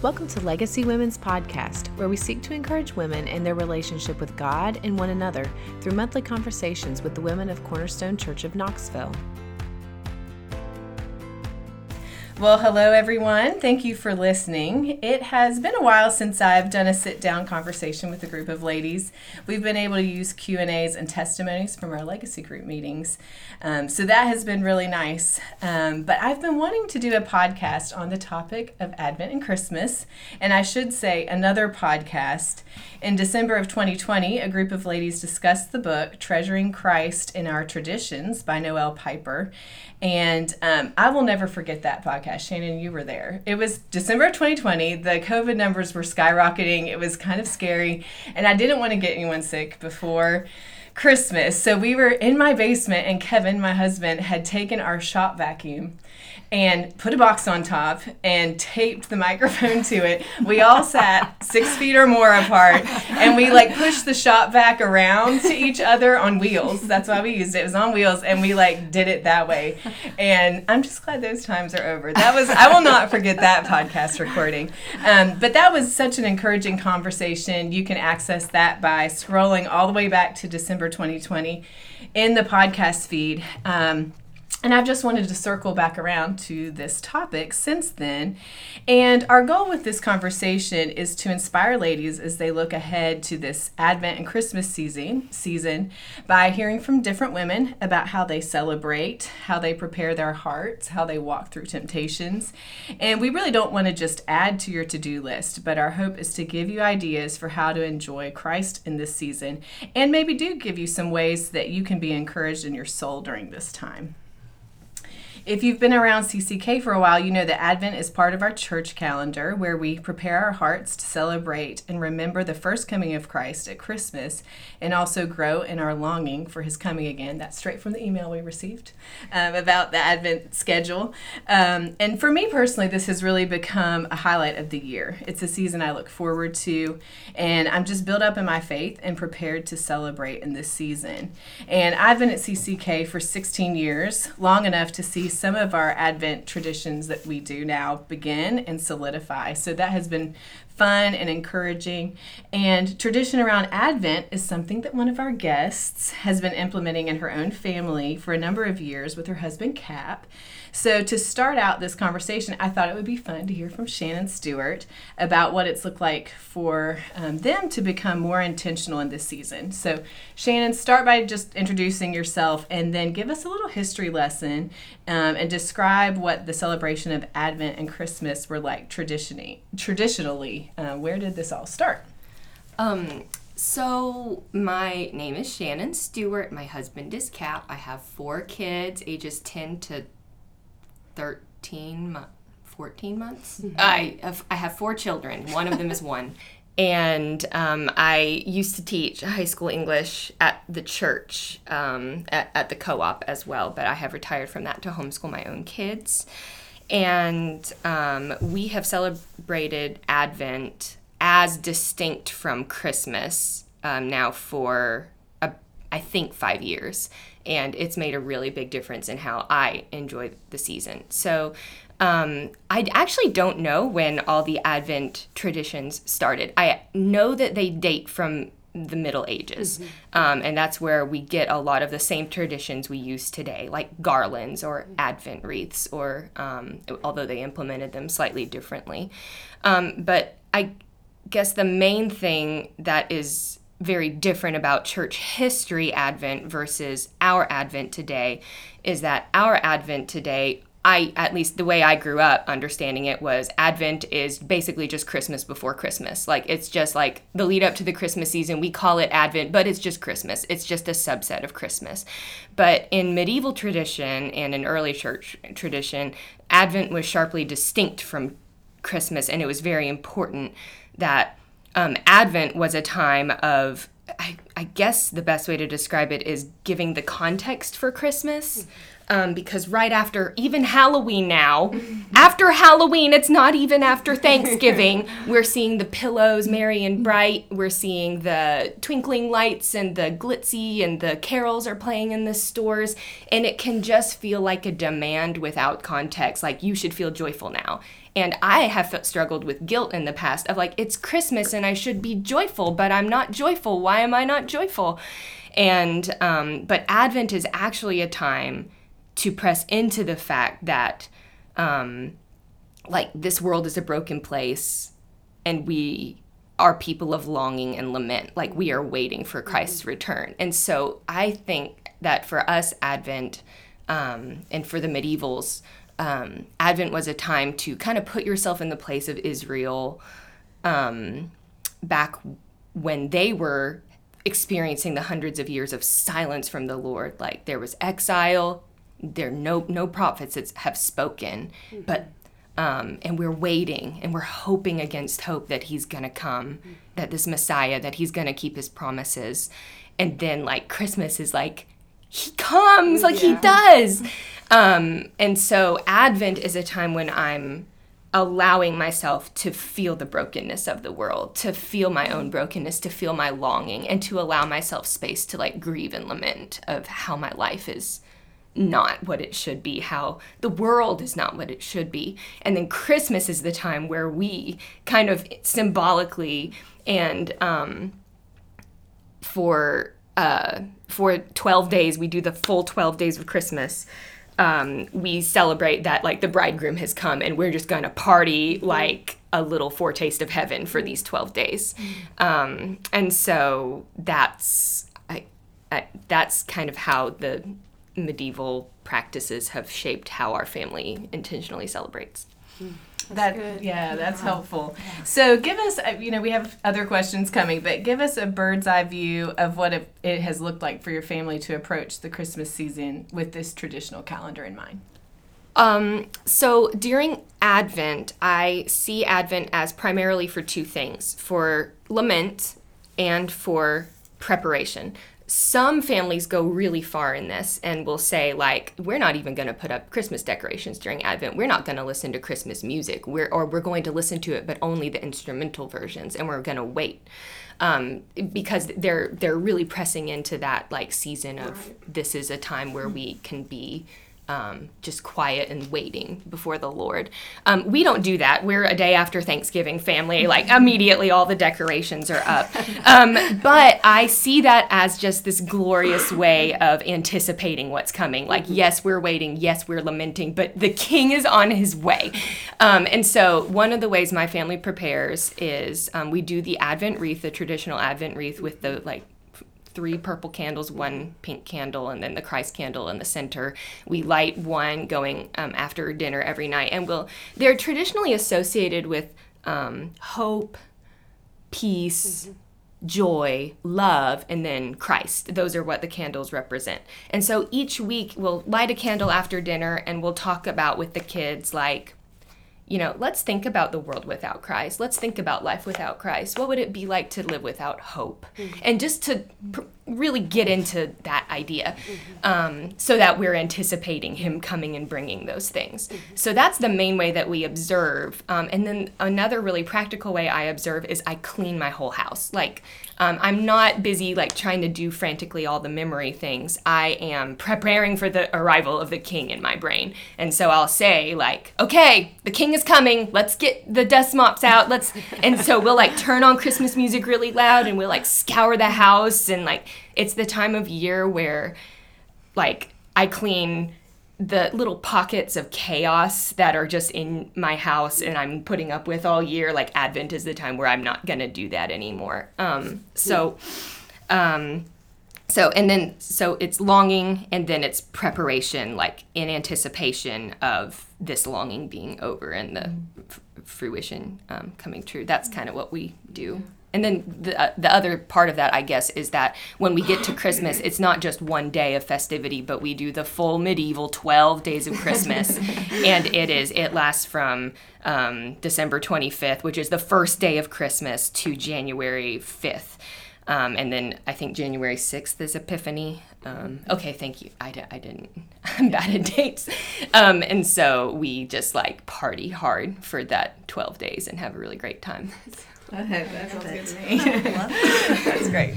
Welcome to Legacy Women's Podcast, where we seek to encourage women in their relationship with God and one another through monthly conversations with the women of Cornerstone Church of Knoxville. Well, hello everyone. Thank you for listening. It has been a while since I've done a sit-down conversation with a group of ladies. We've been able to use Q&As and testimonies from our legacy group meetings. Um, so that has been really nice. Um, but I've been wanting to do a podcast on the topic of Advent and Christmas. And I should say another podcast. In December of 2020, a group of ladies discussed the book Treasuring Christ in Our Traditions by Noel Piper. And um, I will never forget that podcast. Shannon, you were there. It was December of 2020. The COVID numbers were skyrocketing. It was kind of scary. And I didn't want to get anyone sick before Christmas. So we were in my basement, and Kevin, my husband, had taken our shop vacuum and put a box on top and taped the microphone to it. We all sat six feet or more apart and we like pushed the shop vac around to each other on wheels. That's why we used it. It was on wheels and we like did it that way. And I'm just glad those times are over. That was, I will not forget that podcast recording. Um, but that was such an encouraging conversation. You can access that by scrolling all the way back to December 2020 in the podcast feed. Um, and I've just wanted to circle back around to this topic since then. And our goal with this conversation is to inspire ladies as they look ahead to this Advent and Christmas season, season by hearing from different women about how they celebrate, how they prepare their hearts, how they walk through temptations. And we really don't want to just add to your to do list, but our hope is to give you ideas for how to enjoy Christ in this season and maybe do give you some ways that you can be encouraged in your soul during this time. If you've been around CCK for a while, you know that Advent is part of our church calendar where we prepare our hearts to celebrate and remember the first coming of Christ at Christmas and also grow in our longing for his coming again. That's straight from the email we received um, about the Advent schedule. Um, and for me personally, this has really become a highlight of the year. It's a season I look forward to, and I'm just built up in my faith and prepared to celebrate in this season. And I've been at CCK for 16 years, long enough to see some of our Advent traditions that we do now begin and solidify. So that has been fun and encouraging. And tradition around Advent is something that one of our guests has been implementing in her own family for a number of years with her husband, Cap. So, to start out this conversation, I thought it would be fun to hear from Shannon Stewart about what it's looked like for um, them to become more intentional in this season. So, Shannon, start by just introducing yourself and then give us a little history lesson um, and describe what the celebration of Advent and Christmas were like traditionally. Traditionally, uh, where did this all start? Um, so, my name is Shannon Stewart. My husband is Cap. I have four kids, ages 10 to 13 14 months. Mm-hmm. I have, I have four children. One of them is one. And um, I used to teach high school English at the church, um, at, at the co op as well, but I have retired from that to homeschool my own kids. And um, we have celebrated Advent as distinct from Christmas um, now for, a, I think, five years and it's made a really big difference in how I enjoy the season. So um, I actually don't know when all the Advent traditions started. I know that they date from the Middle Ages, mm-hmm. um, and that's where we get a lot of the same traditions we use today, like garlands or. Advent wreaths, or um, although they implemented them slightly differently. Um, but I guess the main thing that is very different about church history Advent versus our Advent today is that our Advent today, I at least the way I grew up understanding it was Advent is basically just Christmas before Christmas. Like it's just like the lead up to the Christmas season. We call it Advent, but it's just Christmas. It's just a subset of Christmas. But in medieval tradition and in early church tradition, Advent was sharply distinct from Christmas, and it was very important that um, Advent was a time of, I, I, guess the best way to describe it is giving the context for Christmas. Um, because right after even Halloween now, after Halloween, it's not even after Thanksgiving. we're seeing the pillows merry and bright. We're seeing the twinkling lights and the glitzy and the carols are playing in the stores, and it can just feel like a demand without context. Like you should feel joyful now. And I have struggled with guilt in the past of like, it's Christmas and I should be joyful, but I'm not joyful. Why am I not joyful? And, um, but Advent is actually a time to press into the fact that, um, like, this world is a broken place and we are people of longing and lament. Like, we are waiting for Christ's mm-hmm. return. And so I think that for us, Advent, um, and for the medievals, um, Advent was a time to kind of put yourself in the place of Israel um, back when they were experiencing the hundreds of years of silence from the Lord. Like there was exile, there no no prophets that have spoken, mm-hmm. but um, and we're waiting and we're hoping against hope that he's gonna come, mm-hmm. that this Messiah, that he's gonna keep his promises, and then like Christmas is like he comes, like yeah. he does. Um, and so Advent is a time when I'm allowing myself to feel the brokenness of the world, to feel my own brokenness, to feel my longing, and to allow myself space to like grieve and lament of how my life is not what it should be, how the world is not what it should be. And then Christmas is the time where we kind of symbolically and um, for uh, for 12 days, we do the full 12 days of Christmas um, we celebrate that like the bridegroom has come and we're just going to party like a little foretaste of heaven for these 12 days um, and so that's I, I, that's kind of how the medieval practices have shaped how our family intentionally celebrates mm. That's that good. yeah, that's yeah. helpful. Yeah. So give us, uh, you know, we have other questions coming, but give us a bird's eye view of what it, it has looked like for your family to approach the Christmas season with this traditional calendar in mind. Um, so during Advent, I see Advent as primarily for two things: for lament and for preparation some families go really far in this and will say like we're not even going to put up christmas decorations during advent. We're not going to listen to christmas music. We're, or we're going to listen to it but only the instrumental versions and we're going to wait. Um, because they're they're really pressing into that like season of right. this is a time where we can be um, just quiet and waiting before the Lord. Um, we don't do that. We're a day after Thanksgiving family. Like immediately, all the decorations are up. Um, but I see that as just this glorious way of anticipating what's coming. Like, yes, we're waiting. Yes, we're lamenting. But the King is on his way. Um, and so, one of the ways my family prepares is um, we do the Advent wreath, the traditional Advent wreath with the like three purple candles, one pink candle, and then the Christ candle in the center. We light one going um, after dinner every night, and we'll they're traditionally associated with um, hope, peace. Mm-hmm joy, love, and then Christ. Those are what the candles represent. And so each week we'll light a candle after dinner and we'll talk about with the kids, like, you know, let's think about the world without Christ. Let's think about life without Christ. What would it be like to live without hope? Mm-hmm. And just to pr- really get into that idea um, so that we're anticipating Him coming and bringing those things. So that's the main way that we observe. Um, and then another really practical way I observe is I clean my whole house. Like, um, I'm not busy like trying to do frantically all the memory things. I am preparing for the arrival of the king in my brain. And so I'll say like, okay, the king is coming. Let's get the dust mops out. Let's and so we'll like turn on Christmas music really loud and we'll like scour the house and like it's the time of year where like I clean the little pockets of chaos that are just in my house and I'm putting up with all year, like Advent is the time where I'm not gonna do that anymore. Um, so, um, so and then so it's longing and then it's preparation, like in anticipation of this longing being over and the f- fruition um, coming true. That's kind of what we do and then the, uh, the other part of that i guess is that when we get to christmas it's not just one day of festivity but we do the full medieval 12 days of christmas and it is it lasts from um, december 25th which is the first day of christmas to january 5th um, and then I think January 6th is Epiphany. Um, okay, thank you. I, d- I didn't. I'm bad at dates. Um, and so we just like party hard for that 12 days and have a really great time. That sounds good to me. That's great.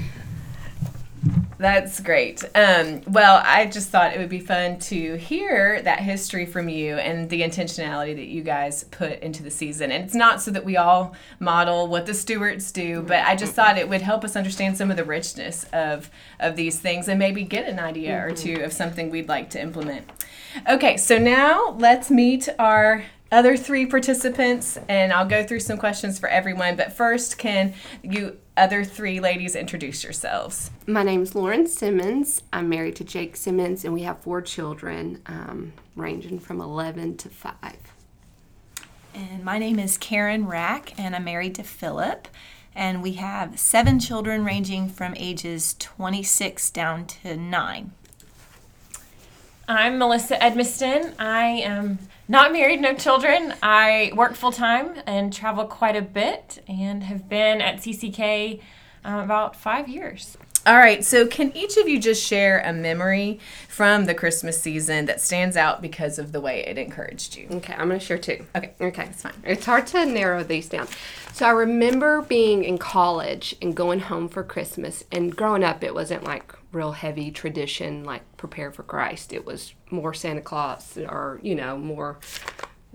That's great. Um, well, I just thought it would be fun to hear that history from you and the intentionality that you guys put into the season. And it's not so that we all model what the Stewarts do, but I just thought it would help us understand some of the richness of of these things and maybe get an idea or two of something we'd like to implement. Okay, so now let's meet our other three participants and I'll go through some questions for everyone. But first, can you other three ladies introduce yourselves? My name's Loren Simmons. I'm married to Jake Simmons, and we have four children, um, ranging from 11 to 5. And my name is Karen Rack, and I'm married to Philip. And we have seven children ranging from ages 26 down to 9. I'm Melissa Edmiston. I am not married, no children. I work full time and travel quite a bit and have been at CCK um, about five years. All right, so can each of you just share a memory from the Christmas season that stands out because of the way it encouraged you? Okay, I'm going to share two. Okay, Okay, it's fine. It's hard to narrow these down. So I remember being in college and going home for Christmas. And growing up, it wasn't like real heavy tradition, like prepare for Christ. It was more Santa Claus or, you know, more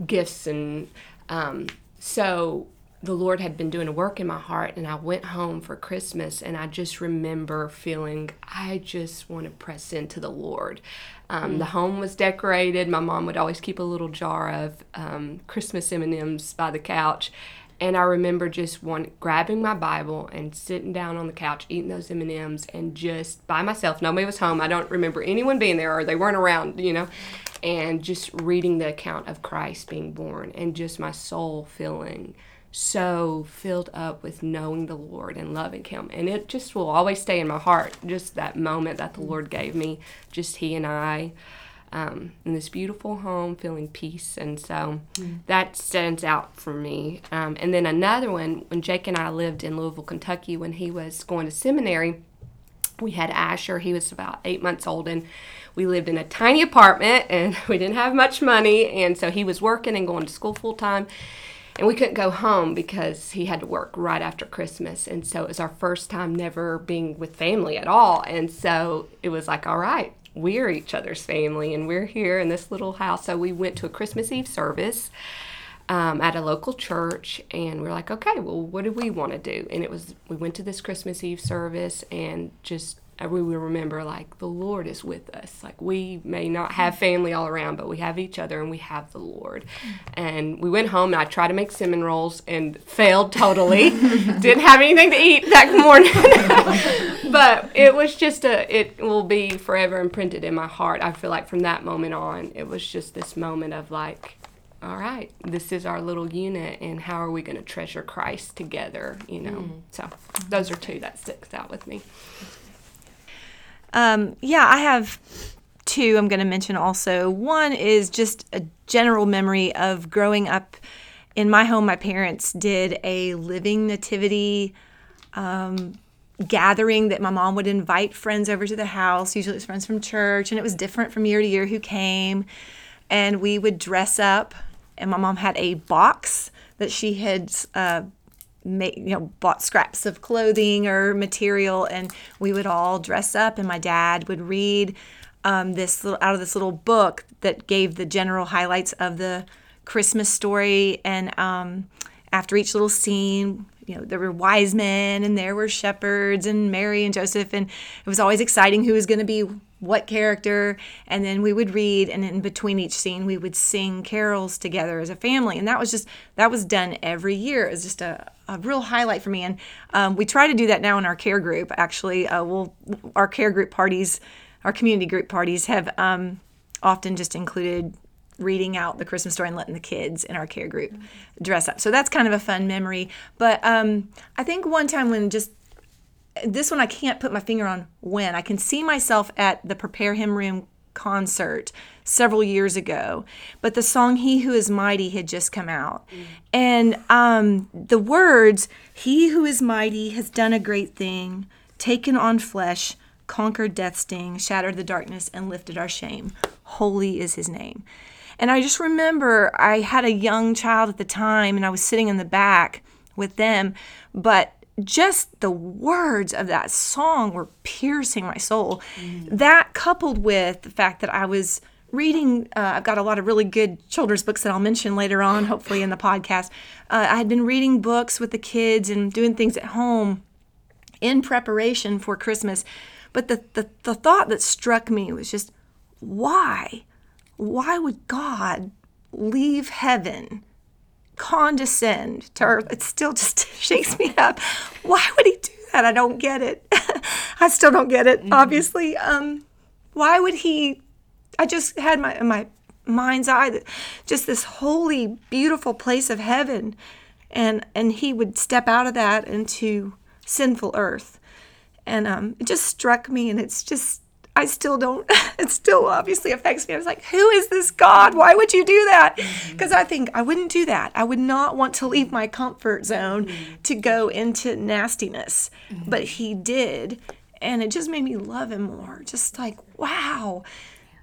gifts. And um, so the Lord had been doing a work in my heart, and I went home for Christmas, and I just remember feeling I just want to press into the Lord. Um, The home was decorated. My mom would always keep a little jar of um, Christmas M and M's by the couch, and I remember just one grabbing my Bible and sitting down on the couch eating those M and M's, and just by myself. Nobody was home. I don't remember anyone being there, or they weren't around. You know. And just reading the account of Christ being born, and just my soul feeling so filled up with knowing the Lord and loving Him. And it just will always stay in my heart, just that moment that the Lord gave me, just He and I. Um, in this beautiful home, feeling peace, and so that stands out for me. Um, and then another one, when Jake and I lived in Louisville, Kentucky, when he was going to seminary, we had Asher. He was about eight months old, and we lived in a tiny apartment, and we didn't have much money, and so he was working and going to school full time, and we couldn't go home because he had to work right after Christmas, and so it was our first time never being with family at all, and so it was like, all right, we're each other's family, and we're here in this little house. So we went to a Christmas Eve service um, at a local church and we are like okay well what do we want to do and it was we went to this christmas eve service and just Uh, we will remember like the lord is with us. Like we may not have family all around but we have each other and we have the lord. And we went home and i tried to make cinnamon rolls and failed totally. Didn't have anything to eat that morning. But it was just a it will be forever imprinted in my heart. I feel like from that moment on it was just this moment of like all right, this is our little unit, and how are we going to treasure Christ together? You know, mm. so those are two that sticks out with me. Um, yeah, I have two I'm going to mention also. One is just a general memory of growing up in my home. My parents did a living nativity um, gathering that my mom would invite friends over to the house. Usually it was friends from church, and it was different from year to year who came. And we would dress up, and my mom had a box that she had uh, you know, bought scraps of clothing or material, and we would all dress up, and my dad would read um, this little out of this little book that gave the general highlights of the Christmas story, and um, after each little scene, you know, there were wise men and there were shepherds and Mary and Joseph, and it was always exciting who was going to be what character. And then we would read, and in between each scene, we would sing carols together as a family. And that was just, that was done every year. It was just a, a real highlight for me. And um, we try to do that now in our care group, actually. Uh, we'll, our care group parties, our community group parties have um, often just included reading out the Christmas story and letting the kids in our care group dress up. So that's kind of a fun memory. But um, I think one time when just this one I can't put my finger on when I can see myself at the Prepare Him Room concert several years ago but the song he who is mighty had just come out and um, the words he who is mighty has done a great thing taken on flesh conquered death's sting, shattered the darkness, and lifted our shame. Holy is his name. And I just remember I had a young child at the time and I was sitting in the back with them, but just the words of that song were piercing my soul. Mm. That coupled with the fact that I was reading, uh, I've got a lot of really good children's books that I'll mention later on, hopefully in the podcast. Uh, I had been reading books with the kids and doing things at home in preparation for Christmas. But the, the, the thought that struck me was just why? Why would God leave heaven, condescend to earth? It still just shakes me up. Why would he do that? I don't get it. I still don't get it, mm-hmm. obviously. Um, why would he? I just had my, my mind's eye, just this holy, beautiful place of heaven. And, and he would step out of that into sinful earth. And um, it just struck me, and it's just, I still don't, it still obviously affects me. I was like, who is this God? Why would you do that? Because mm-hmm. I think I wouldn't do that. I would not want to leave my comfort zone mm-hmm. to go into nastiness. Mm-hmm. But he did. And it just made me love him more. Just like, wow,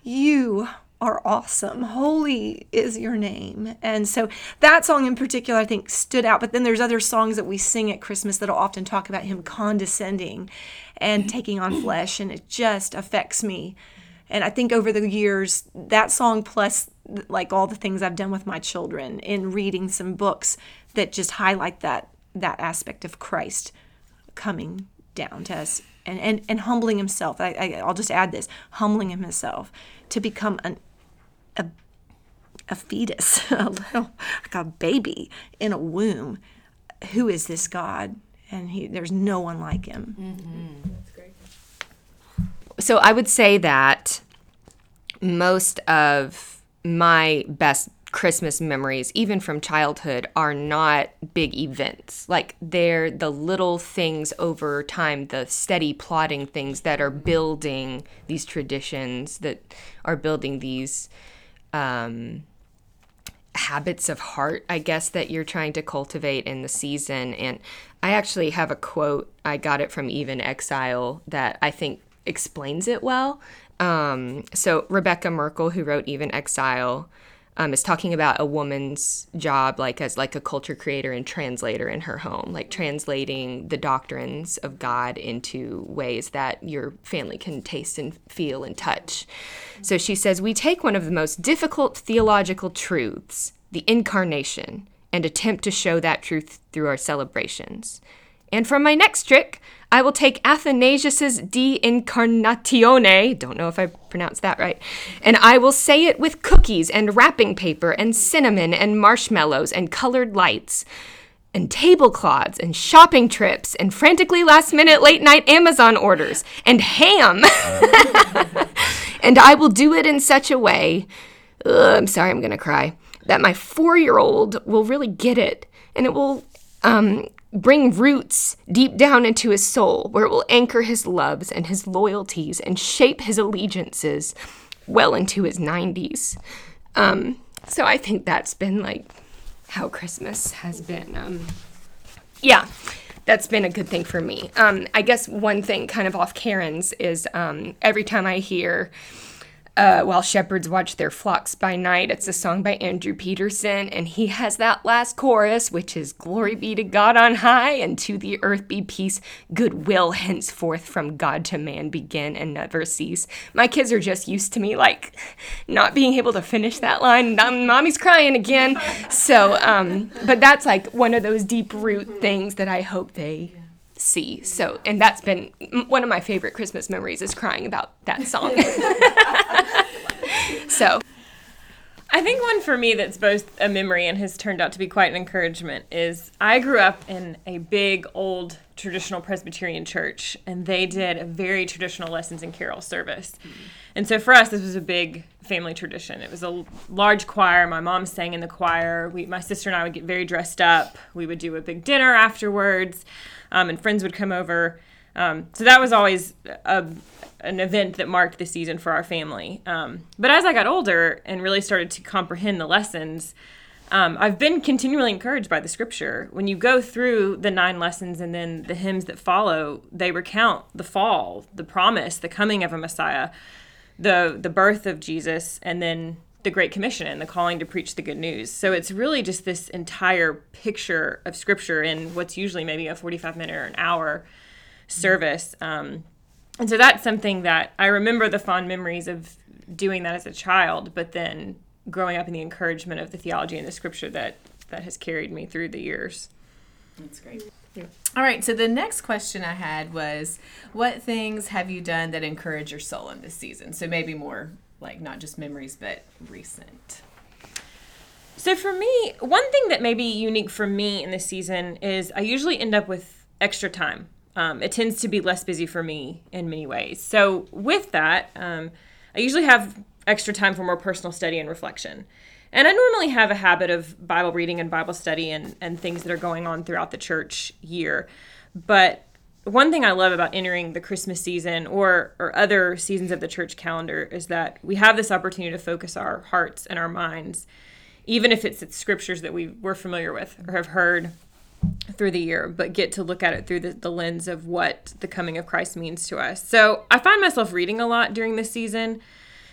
you are awesome. Holy is your name. And so that song in particular, I think, stood out. But then there's other songs that we sing at Christmas that'll often talk about him condescending and taking on flesh. And it just affects me. And I think over the years, that song plus like all the things I've done with my children in reading some books that just highlight that that aspect of Christ coming down to us and, and, and humbling himself. I, I, I'll just add this humbling himself to become an a a fetus, a little like a baby in a womb. Who is this God? And he, there's no one like him. That's great. So I would say that most of my best Christmas memories, even from childhood, are not big events. Like they're the little things over time, the steady plotting things that are building these traditions, that are building these um, habits of heart, I guess, that you're trying to cultivate in the season. And I actually have a quote, I got it from Eve in Exile, that I think explains it well. Um, so, Rebekah Merkle, who wrote Eve in Exile, um, is talking about a woman's job like as like a culture creator and translator in her home like translating the doctrines of god into ways that your family can taste and feel and touch so she says we take one of the most difficult theological truths the incarnation and attempt to show that truth through our celebrations and for my next trick, I will take Athanasius's De Incarnatione, don't know if I pronounced that right, and I will say it with cookies and wrapping paper and cinnamon and marshmallows and colored lights and tablecloths and shopping trips and frantically last minute late night Amazon orders and ham. and I will do it in such a way, ugh, I'm sorry, I'm going to cry, that my four year old will really get it and it will um, bring roots deep down into his soul, where it will anchor his loves and his loyalties and shape his allegiances well into his 90s. Um, so I think that's been like how Christmas has been. Um, yeah, that's been a good thing for me. Um, I guess one thing kind of off Karen's is um, every time I hear uh, while shepherds watch their flocks by night. It's a song by Andrew Peterson, and he has that last chorus, which is Glory be to God on high, and to the earth be peace, goodwill henceforth from God to man begin and never cease. My kids are just used to me like not being able to finish that line. Mommy's crying again. So, um, but that's like one of those deep root things that I hope they see. So, and that's been one of my favorite Christmas memories is crying about that song. so, I think one for me that's both a memory and has turned out to be quite an encouragement is I grew up in a big old traditional Presbyterian church, and they did a very traditional lessons and carol service. Mm-hmm. And so for us, this was a big family tradition. It was a large choir. My mom sang in the choir. We, my sister and I would get very dressed up. We would do a big dinner afterwards um, and friends would come over. Um, so that was always a, an event that marked the season for our family. Um, but as I got older and really started to comprehend the lessons, um, I've been continually encouraged by the scripture. When you go through the nine lessons and then the hymns that follow, they recount the fall, the promise, the coming of a Messiah, the the birth of Jesus, and then the Great Commission and the calling to preach the good news. So it's really just this entire picture of scripture in what's usually maybe a 45 minute or an hour service. Um, and so that's something that I remember the fond memories of doing that as a child, but then growing up in the encouragement of the theology and the scripture that that has carried me through the years. That's great. Yeah. All right, so the next question I had was what things have you done that encourage your soul in this season? So maybe more like not just memories but recent. So for me, one thing that may be unique for me in this season is I usually end up with extra time. Um, it tends to be less busy for me in many ways. So with that, um, I usually have extra time for more personal study and reflection. And I normally have a habit of Bible reading and Bible study and, and things that are going on throughout the church year. But one thing I love about entering the Christmas season or, or other seasons of the church calendar is that we have this opportunity to focus our hearts and our minds, even if it's, it's scriptures that we, we're familiar with or have heard through the year, but get to look at it through the, the lens of what the coming of Christ means to us. So I find myself reading a lot during this season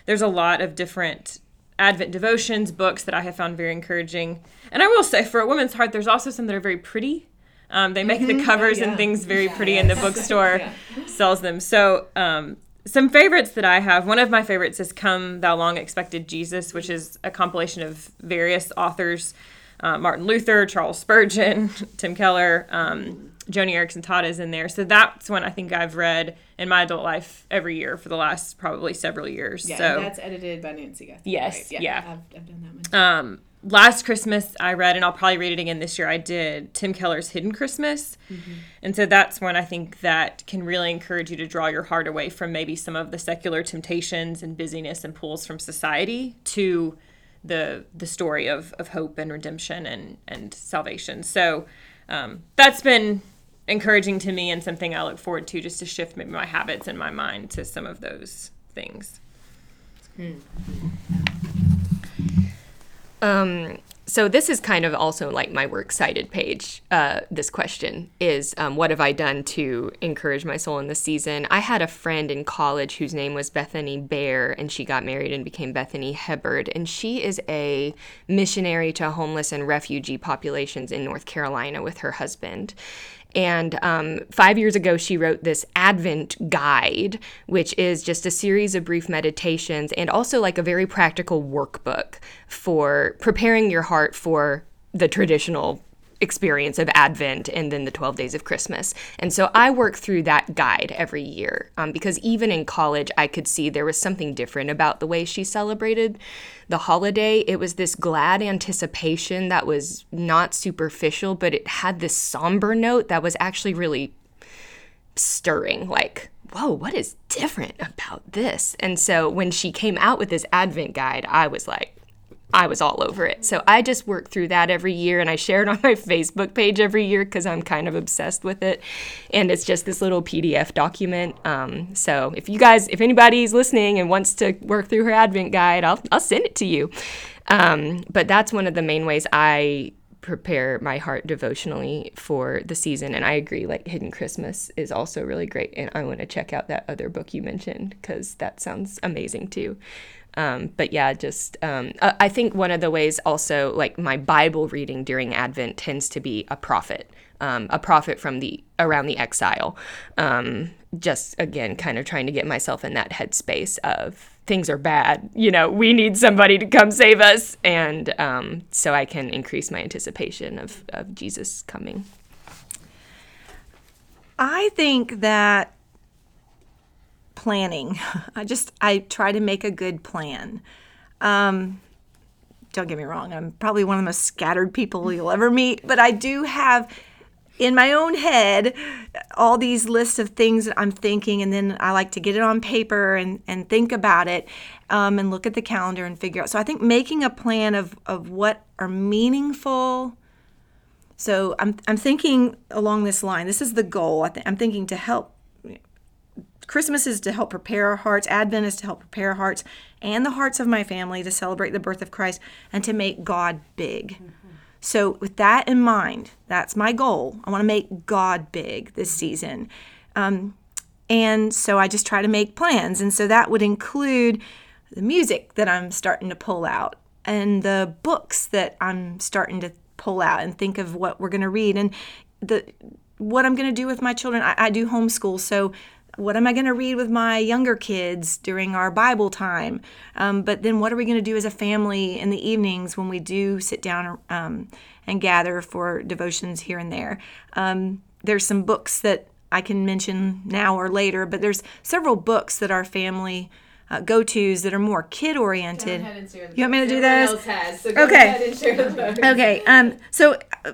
there's a lot of different Advent devotions, books that I have found very encouraging. And I will say, for a woman's heart, there's also some that are very pretty. Um, they make mm-hmm. the covers yeah. and things very pretty, and the bookstore yeah. sells them. So, um, some favorites that I have. One of my favorites is "Come Thou Long Expected Jesus," which is a compilation of various authors: uh, Martin Luther, Charles Spurgeon, Tim Keller, um, Joni Eareckson Tada is in there. So that's one I think I've read in my adult life every year for the last probably several years. Yeah, so that's edited by Nancy Guthrie. Yes, right? yeah, yeah. I've, I've, done that one. Um, last Christmas I read, and I'll probably read it again this year. I did Tim Keller's Hidden Christmas, mm-hmm. and so that's one I think that can really encourage you to draw your heart away from maybe some of the secular temptations and busyness and pulls from society to the the story of of hope and redemption and and salvation. So um, that's been encouraging to me and something I look forward to just to shift maybe my habits and my mind to some of those things. Um, so this is kind of also like my works cited page. Uh, this question is, um, what have I done to encourage my soul in this season? I had a friend in college whose name was Bethany Bear, and she got married and became Bethany Hubbard, and she is a missionary to homeless and refugee populations in North Carolina with her husband. And um, five years ago, she wrote this Advent guide, which is just a series of brief meditations and also like a very practical workbook for preparing your heart for the traditional experience of Advent and then the 12 days of Christmas. And so I work through that guide every year um, because even in college, I could see there was something different about the way she celebrated the holiday. It was this glad anticipation that was not superficial, but it had this somber note that was actually really stirring. Like, whoa, what is different about this? And so when she came out with this Advent guide, I was like, I was all over it. So I just work through that every year and I share it on my Facebook page every year because I'm kind of obsessed with it. And it's just this little PDF document. Um, so if you guys, if anybody's listening and wants to work through her Advent guide, I'll, I'll send it to you. Um, but that's one of the main ways I prepare my heart devotionally for the season. And I agree, like Hidden Christmas is also really great. And I want to check out that other book you mentioned because that sounds amazing too. Um, but yeah, just um, I think one of the ways also like my Bible reading during Advent tends to be a prophet, um, a prophet from the around the exile. Um, just again, kind of trying to get myself in that headspace of things are bad. You know, we need somebody to come save us, and um, so I can increase my anticipation of of Jesus coming. I think that planning. I just I try to make a good plan. Um, don't get me wrong, I'm probably one of the most scattered people you'll ever meet, but I do have in my own head all these lists of things that I'm thinking, and then I like to get it on paper and, and think about it um, and look at the calendar and figure out. So I think making a plan of, of what are meaningful. So I'm, I'm thinking along this line. This is the goal. I I'm thinking to help Christmas is to help prepare our hearts, Advent is to help prepare our hearts and the hearts of my family to celebrate the birth of Christ and to make God big. So, with that in mind, that's my goal. I want to make God big this season. Um, and so I just try to make plans. And so that would include the music that I'm starting to pull out and the books that I'm starting to pull out and think of what we're going to read and the what I'm going to do with my children. I, I do homeschool, so what am I going to read with my younger kids during our Bible time? Um, but then what are we going to do as a family in the evenings when we do sit down um, and gather for devotions here and there? Um, there's some books that I can mention now or later, but there's several books that our family uh, go tos that are more kid oriented. You want me to do those? Has, so Okay. those. Okay. Um. So uh,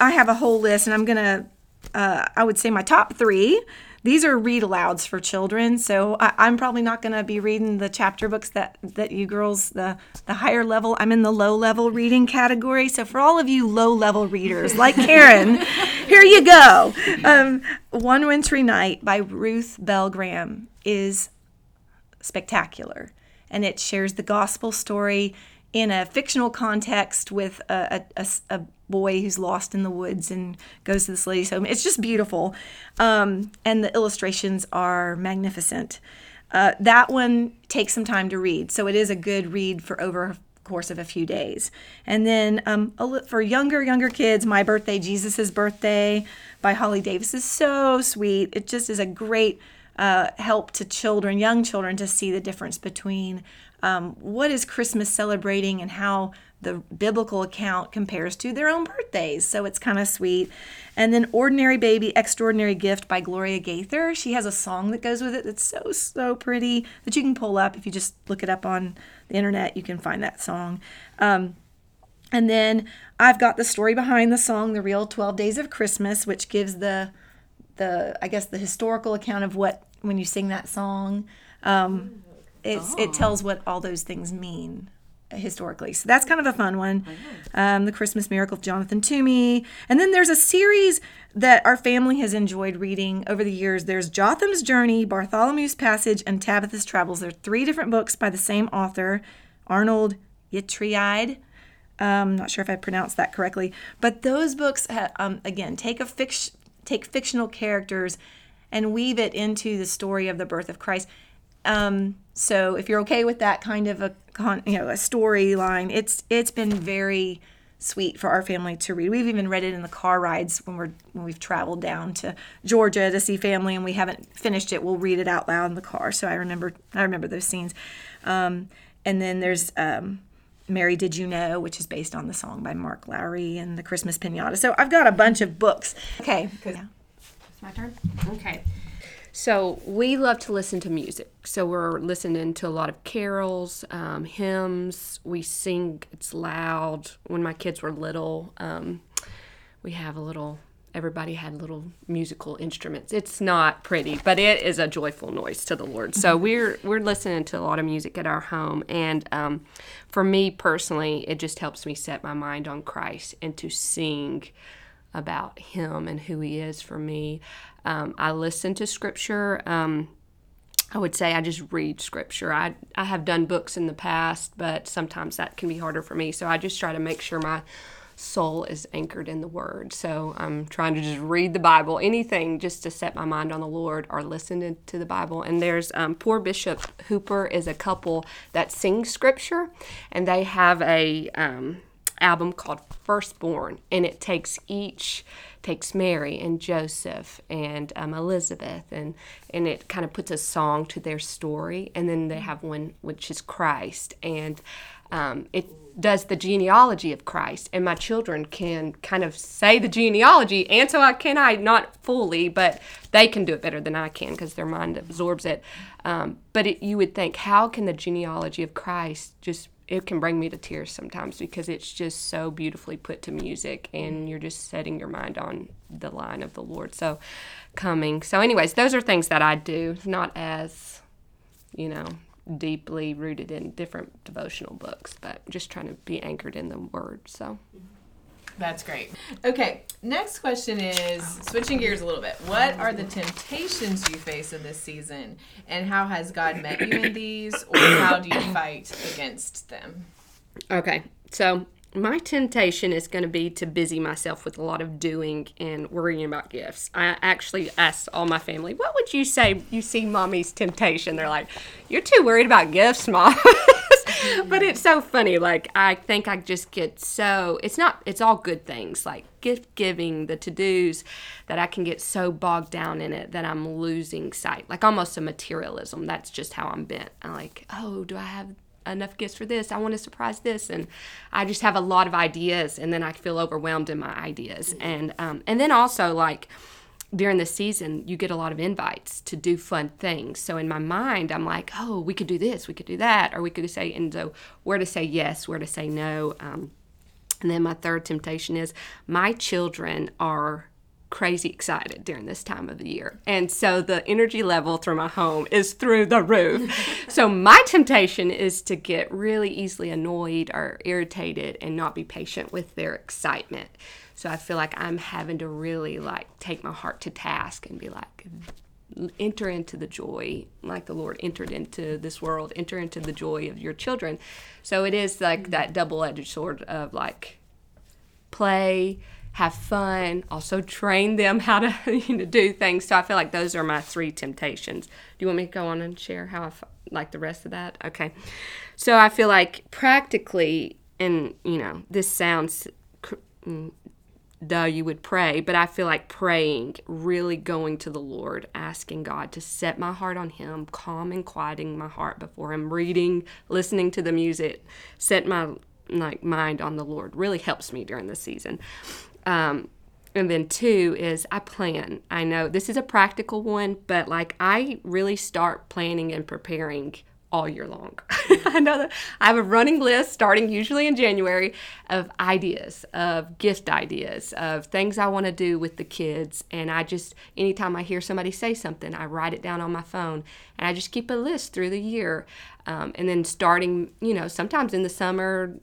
I have a whole list, and I'm gonna. Uh, I would say my top three. These are read alouds for children, so I, I'm probably not gonna be reading the chapter books that that you girls the the higher level. I'm in the low level reading category. So for all of you low level readers like Karen, here you go. Um, One Wintry Night by Ruth Bell Graham is spectacular. And it shares the gospel story in a fictional context with a, a- a boy who's lost in the woods and goes to this lady's home. It's just beautiful. Um, and the illustrations are magnificent. Uh, that one takes some time to read, so it is a good read for over course of a few days. And then um, for younger, younger kids, My Birthday, Jesus' Birthday by Holly Davis is so sweet. It just is a great uh, help to children, young children, to see the difference between um, what is Christmas celebrating and how the biblical account compares to their own birthdays. So it's kind of sweet. And then Ordinary Baby, Extraordinary Gift by Gloria Gaither. She has a song that goes with it that's so, so pretty that you can pull up. If you just look it up on the internet, you can find that song. Um, and then I've got the story behind the song, The Real 12 Days of Christmas, which gives the the I guess the historical account of what when you sing that song. Um, it's it tells what all those things mean historically. So that's kind of a fun one. Um, the Christmas Miracle of Jonathan Toomey, and then there's a series that our family has enjoyed reading over the years. There's Jotham's Journey, Bartholomew's Passage, and Tabitha's Travels. They're three different books by the same author, Arnold Ytreeide. Um, not sure if I pronounced that correctly, but those books, ha- um, again, take a fic- take fictional characters and weave it into the story of the birth of Christ. Um, so if you're okay with that kind of a con- you know a storyline, it's it's been very sweet for our family to read. We've even read it in the car rides when we're when we've traveled down to Georgia to see family and we haven't finished it. We'll read it out loud in the car. So I remember I remember those scenes. Um, and then there's um, Mary Did You Know, which is based on the song by Mark Lowry and the Christmas Pinata. So I've got a bunch of books. Okay. Yeah. It's my turn. Okay. So we love to listen to music. So we're listening to a lot of carols, um, hymns. We sing. It's loud. When my kids were little, um, we have a little. Everybody had little musical instruments. It's not pretty, but it is a joyful noise to the Lord. So we're we're listening to a lot of music at our home, and um, for me personally, it just helps me set my mind on Christ and to sing about him and who he is for me. Um, I listen to scripture. Um, I would say I just read scripture. I, I have done books in the past, but sometimes that can be harder for me. So I just try to make sure my soul is anchored in the word. So I'm trying to just read the Bible, anything just to set my mind on the Lord or listen to, to the Bible. And there's um, Poor Bishop Hooper is a couple that sings scripture, and they have a um, album called Firstborn, and it takes each takes Mary and Joseph and um, Elizabeth, and and it kind of puts a song to their story, and then they have one which is Christ, and um, it does the genealogy of Christ, and my children can kind of say the genealogy, and so I can I not fully, but they can do it better than I can because their mind absorbs it. Um, but it, you would think, how can the genealogy of Christ just it can bring me to tears sometimes because it's just so beautifully put to music and you're just setting your mind on the line of the Lord. So coming. So anyways, those are things that I do, not as, you know, deeply rooted in different devotional books, but just trying to be anchored in the word. So mm-hmm. That's great. Okay, next question is switching gears a little bit. What are the temptations you face in this season, and how has God met you in these, or how do you fight against them? Okay, so my temptation is going to be to busy myself with a lot of doing and worrying about gifts. I actually asked all my family, "What would you say you see mommy's temptation?" They're like, "You're too worried about gifts, mom." but it's so funny. Like I think I just get so it's not it's all good things like gift giving, the to dos that I can get so bogged down in it that I'm losing sight. Like almost a materialism. That's just how I'm bent. I'm like, oh, do I have enough gifts for this. I want to surprise this, and I just have a lot of ideas, and then I feel overwhelmed in my ideas, and um, and then also like during the season you get a lot of invites to do fun things so in my mind i'm like oh we could do this we could do that or we could say and so where to say yes where to say no um, and then my third temptation is my children are crazy excited during this time of the year. And so the energy level through my home is through the roof. so my temptation is to get really easily annoyed or irritated and not be patient with their excitement. So I feel like I'm having to really like take my heart to task and be like enter into the joy like the Lord entered into this world, enter into the joy of your children. So it is like mm-hmm. that double-edged sword of like play have fun, also train them how to you know, do things. So I feel like those are my three temptations. Do you want me to go on and share how I f- like the rest of that? Okay. So I feel like practically, and you know, this sounds mm, duh, you would pray, but I feel like praying, really going to the Lord, asking God to set my heart on Him, calm and quieting my heart before Him, reading, listening to the music, set my like mind on the Lord really helps me during the season. Um, and then two is I plan. I know this is a practical one, but like I really start planning and preparing all year long. I know that I have a running list starting usually in January of ideas, of gift ideas, of things I want to do with the kids. And I just, anytime I hear somebody say something, I write it down on my phone and I just keep a list through the year. Um, and then starting, you know, sometimes in the summer,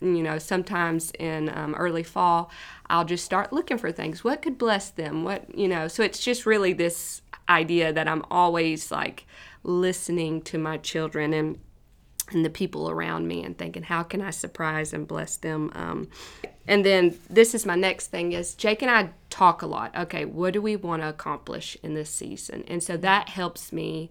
you know, sometimes in um, early fall, I'll just start looking for things. What could bless them? What, you know, so it's just really this idea that I'm always like listening to my children and and the people around me and thinking how can i surprise and bless them? Um, and then this is my next thing is jake and i talk a lot. Okay what do we want to accomplish in this season? And so that helps me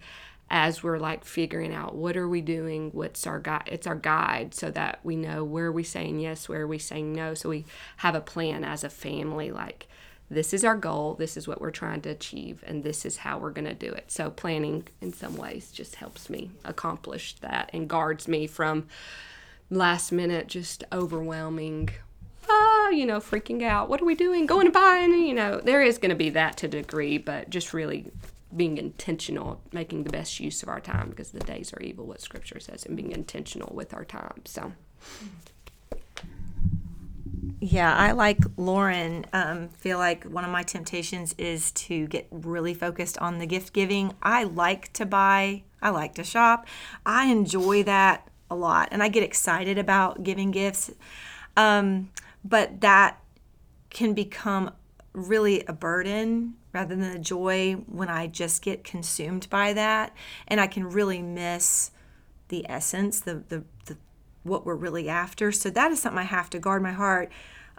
as we're like figuring out what are we doing what's our guide it's our guide so that we know where are we saying yes where are we saying no so we have a plan as a family like this is our goal this is what we're trying to achieve and this is how we're going to do it so planning in some ways just helps me accomplish that and guards me from last minute just overwhelming ah, you know, freaking out. What are we doing? Going to buy? And, you know, there is going to be that to a degree, but just really being intentional, making the best use of our time because the days are evil, what Scripture says, and being intentional with our time. So. Yeah, I like Loren. Um, feel like one of my temptations is to get really focused on the gift giving. I like to buy. I like to shop. I enjoy that a lot, and I get excited about giving gifts. Um, but that can become really a burden rather than a joy when I just get consumed by that and I can really miss the essence, the, the, what we're really after. So that is something I have to guard my heart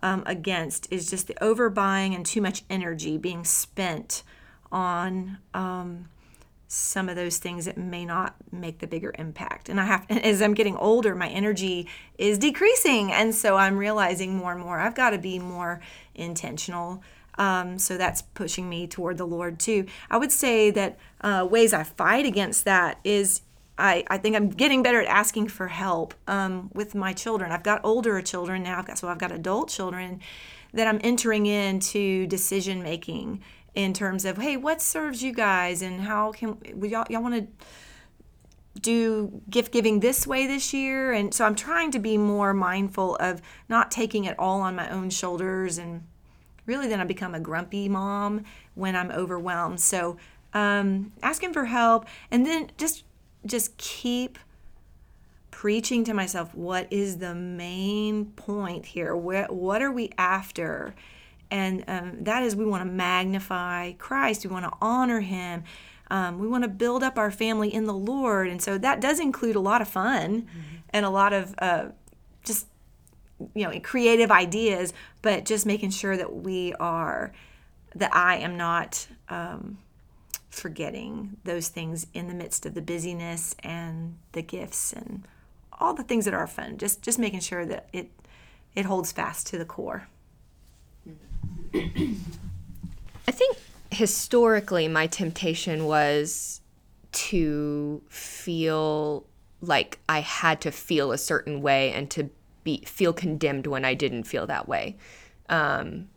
um, against is just the overbuying and too much energy being spent on um, some of those things that may not make the bigger impact. And I have, as I'm getting older, my energy is decreasing, and so I'm realizing more and more I've got to be more intentional um, so that's pushing me toward the Lord too. I would say that uh, ways I fight against that is I, I think I'm getting better at asking for help um, with my children. I've got older children now, I've got, so I've got adult children that I'm entering into decision making in terms of, hey, what serves you guys and how can y'all, y'all want to do gift giving this way this year? And so I'm trying to be more mindful of not taking it all on my own shoulders and really then I become a grumpy mom when I'm overwhelmed. So um, asking for help and then just just keep preaching to myself, what is the main point here? Where, what are we after? And um, that is, we want to magnify Christ, we want to honor Him. Um, we want to build up our family in the Lord. And so that does include a lot of fun mm-hmm. and a lot of uh, just, you know, creative ideas, but just making sure that we are, that I am not um, forgetting those things in the midst of the busyness and the gifts and all the things that are fun. Just, just making sure that it, it holds fast to the core. I think historically my temptation was to feel like I had to feel a certain way and to be feel condemned when I didn't feel that way. Um,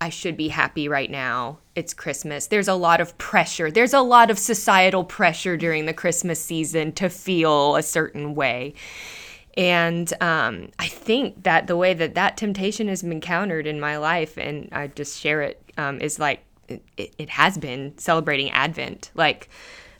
I should be happy right now. It's Christmas. There's a lot of pressure. There's a lot of societal pressure during the Christmas season to feel a certain way. And um, I think that the way that that temptation has been countered in my life, and I just share it, um, is like it, it has been celebrating Advent. Like,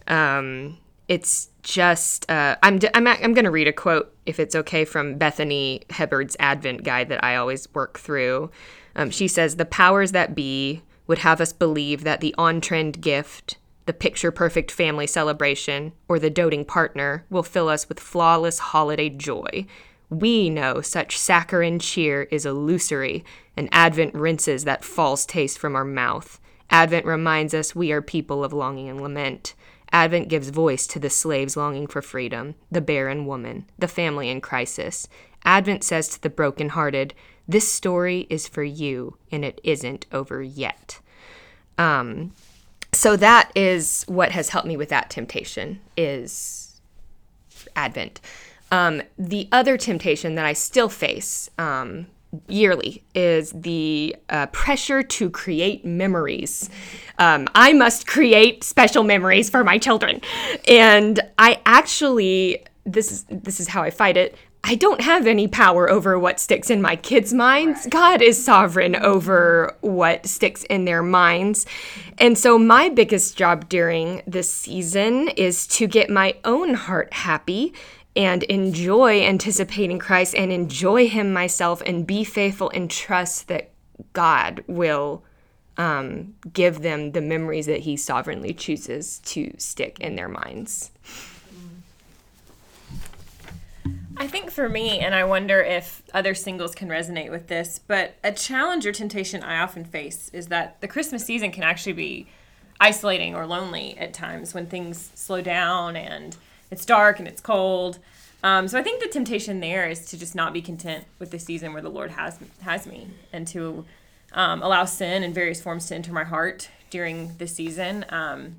um, it's just uh, I'm I'm I'm going to read a quote if it's okay from Bethany Hubbard's Advent guide that I always work through. Um, she says the powers that be would have us believe that the on-trend gift, the picture-perfect family celebration, or the doting partner will fill us with flawless holiday joy. We know such saccharine cheer is illusory, and Advent rinses that false taste from our mouth. Advent reminds us we are people of longing and lament. Advent gives voice to the slaves longing for freedom, the barren woman, the family in crisis. Advent says to the brokenhearted, This story is for you, and it isn't over yet. Um, so that is what has helped me with that temptation is Advent. Um, the other temptation that I still face um, yearly is the uh, pressure to create memories. Um, I must create special memories for my children, and I actually this is this is how I fight it. I don't have any power over what sticks in my kids' minds. God is sovereign over what sticks in their minds. And so, my biggest job during this season is to get my own heart happy and enjoy anticipating Christ and enjoy Him myself and be faithful and trust that God will um, give them the memories that He sovereignly chooses to stick in their minds. I think for me, and I wonder if other singles can resonate with this, but a challenge or temptation I often face is that the Christmas season can actually be isolating or lonely at times when things slow down and it's dark and it's cold. Um, so I think the temptation there is to just not be content with the season where the Lord has has me, and to um, allow sin in various forms to enter my heart during this season. Um,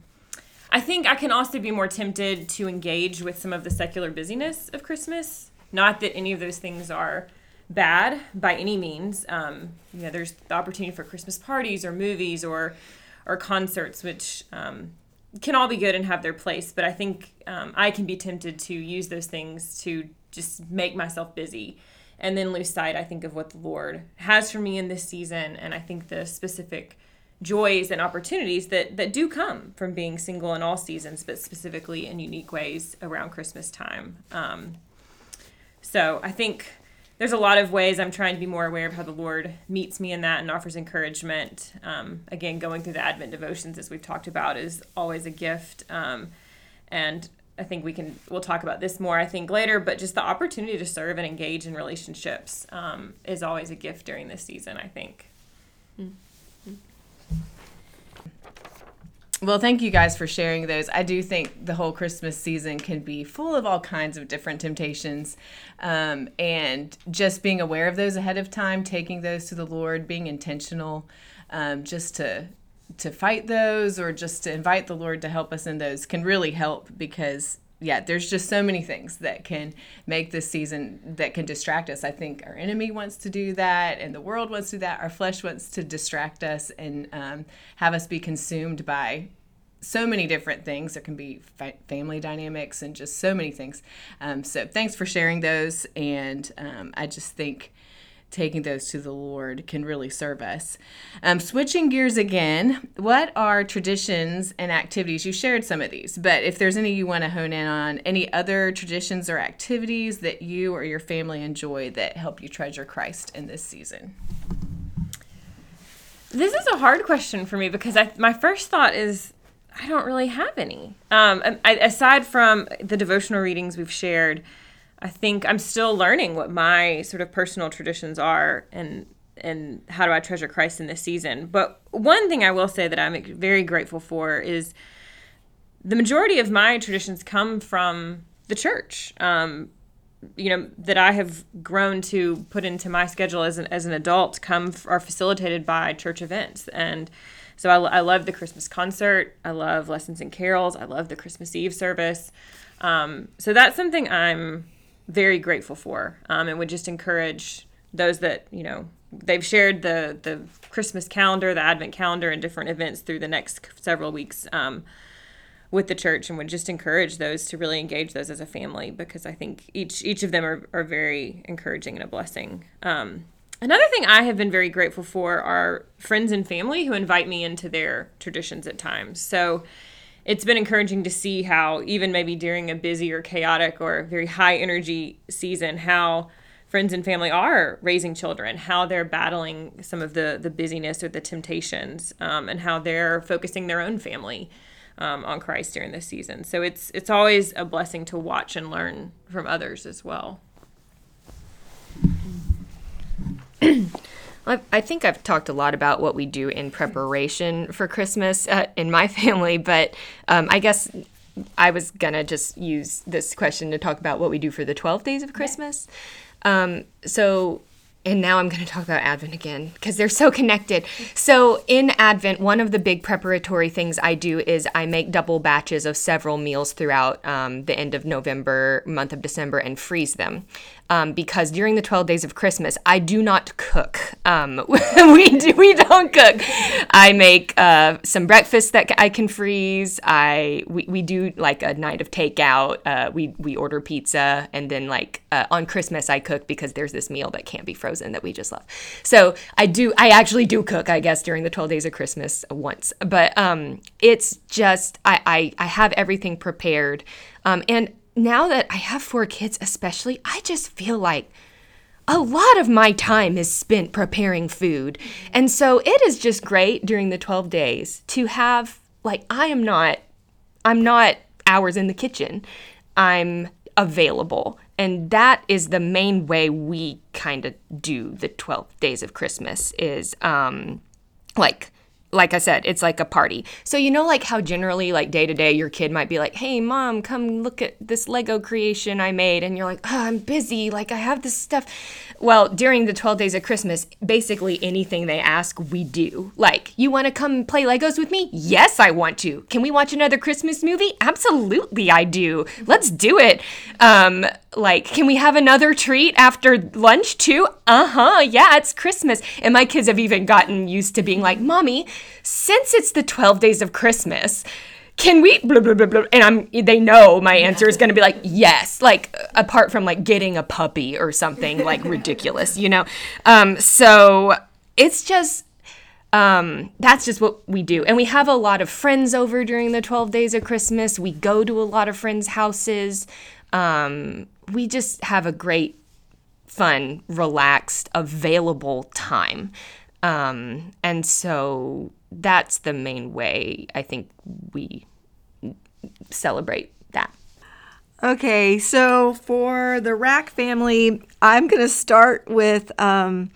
I think I can also be more tempted to engage with some of the secular busyness of Christmas. Not that any of those things are bad by any means. Um, you know, there's the opportunity for Christmas parties or movies or or concerts, which um, can all be good and have their place, but I think um, I can be tempted to use those things to just make myself busy and then lose sight, I think, of what the Lord has for me in this season. And I think the specific joys and opportunities that, that do come from being single in all seasons, but specifically in unique ways around Christmas time. Um, so I think there's a lot of ways I'm trying to be more aware of how the Lord meets me in that and offers encouragement. Um, again, going through the Advent devotions, as we've talked about, is always a gift. Um, and I think we can we'll talk about this more I think later, but just the opportunity to serve and engage in relationships um, is always a gift during this season. I think. Well, thank you guys for sharing those. I do think the whole Christmas season can be full of all kinds of different temptations. Um, and just being aware of those ahead of time, taking those to the Lord, being intentional um, just to to fight those or just to invite the Lord to help us in those can really help because yeah, there's just so many things that can make this season that can distract us. I think our enemy wants to do that, and the world wants to do that. Our flesh wants to distract us and um, have us be consumed by so many different things. There can be fa- family dynamics and just so many things. Um, so thanks for sharing those. And um, I just think taking those to the Lord can really serve us. Um, switching gears again, what are traditions and activities? You shared some of these, but if there's any you want to hone in on, any other traditions or activities that you or your family enjoy that help you treasure Christ in this season? This is a hard question for me because I, my first thought is I don't really have any. Um, I, aside from the devotional readings we've shared, I think I'm still learning what my sort of personal traditions are and and how do I treasure Christ in this season. But one thing I will say that I'm very grateful for is the majority of my traditions come from the church. Um, you know that I have grown to put into my schedule as an as an adult come are facilitated by church events and so I, I love the Christmas concert I love lessons and carols I love the Christmas Eve service um, so that's something I'm very grateful for um, and would just encourage those that you know they've shared the the Christmas calendar the Advent calendar and different events through the next several weeks um, with the church and would just encourage those to really engage those as a family because I think each each of them are, are very encouraging and a blessing. Um, another thing I have been very grateful for are friends and family who invite me into their traditions at times. So it's been encouraging to see how even maybe during a busy or chaotic or very high energy season how friends and family are raising children how they're battling some of the the busyness or the temptations um, and how they're focusing their own family um, on Christ during this season. So it's it's always a blessing to watch and learn from others as well. I think I've talked a lot about what we do in preparation for Christmas uh, in my family, but um, I guess I was gonna just use this question to talk about what we do for the 12 days of Christmas. Um, so and now I'm going to talk about Advent again because they're so connected. So, in Advent, one of the big preparatory things I do is I make double batches of several meals throughout um, the end of November, month of December, and freeze them um, because during the 12 days of Christmas, I do not cook. Um, we, do, we don't cook. I make uh, some breakfast that I can freeze. I we, we do like a night of takeout. Uh, we, we order pizza. And then, like, uh, on Christmas, I cook because there's this meal that can't be frozen that we just love. So I do, I actually do cook, I guess, during the 12 days of Christmas once. But um, it's just, I, I, I have everything prepared. Um, and now that I have four kids, especially, I just feel like a lot of my time is spent preparing food. And so it is just great during the 12 days to have, like, I am not, I'm not hours in the kitchen. I'm available. And that is the main way we kind of do the 12 days of Christmas is um, like like I said, it's like a party. So you know like how generally like day to day your kid might be like, "Hey mom, come look at this Lego creation I made." And you're like, "Oh, I'm busy. Like I have this stuff." Well, during the 12 days of Christmas, basically anything they ask, we do. Like, "You want to come play Legos with me?" "Yes, I want to." "Can we watch another Christmas movie?" "Absolutely, I do." "Let's do it." Um like, "Can we have another treat after lunch too?" "Uh-huh. Yeah, it's Christmas." And my kids have even gotten used to being like, "Mommy, since it's the 12 days of Christmas, can we blah, blah, blah, blah. and i'm they know my answer is going to be like yes like apart from like getting a puppy or something like ridiculous you know um so it's just um that's just what we do and we have a lot of friends over during the 12 days of christmas we go to a lot of friends houses um we just have a great fun relaxed available time um and so that's the main way I think we celebrate that. Okay, so for the Rack family, I'm going to start with um,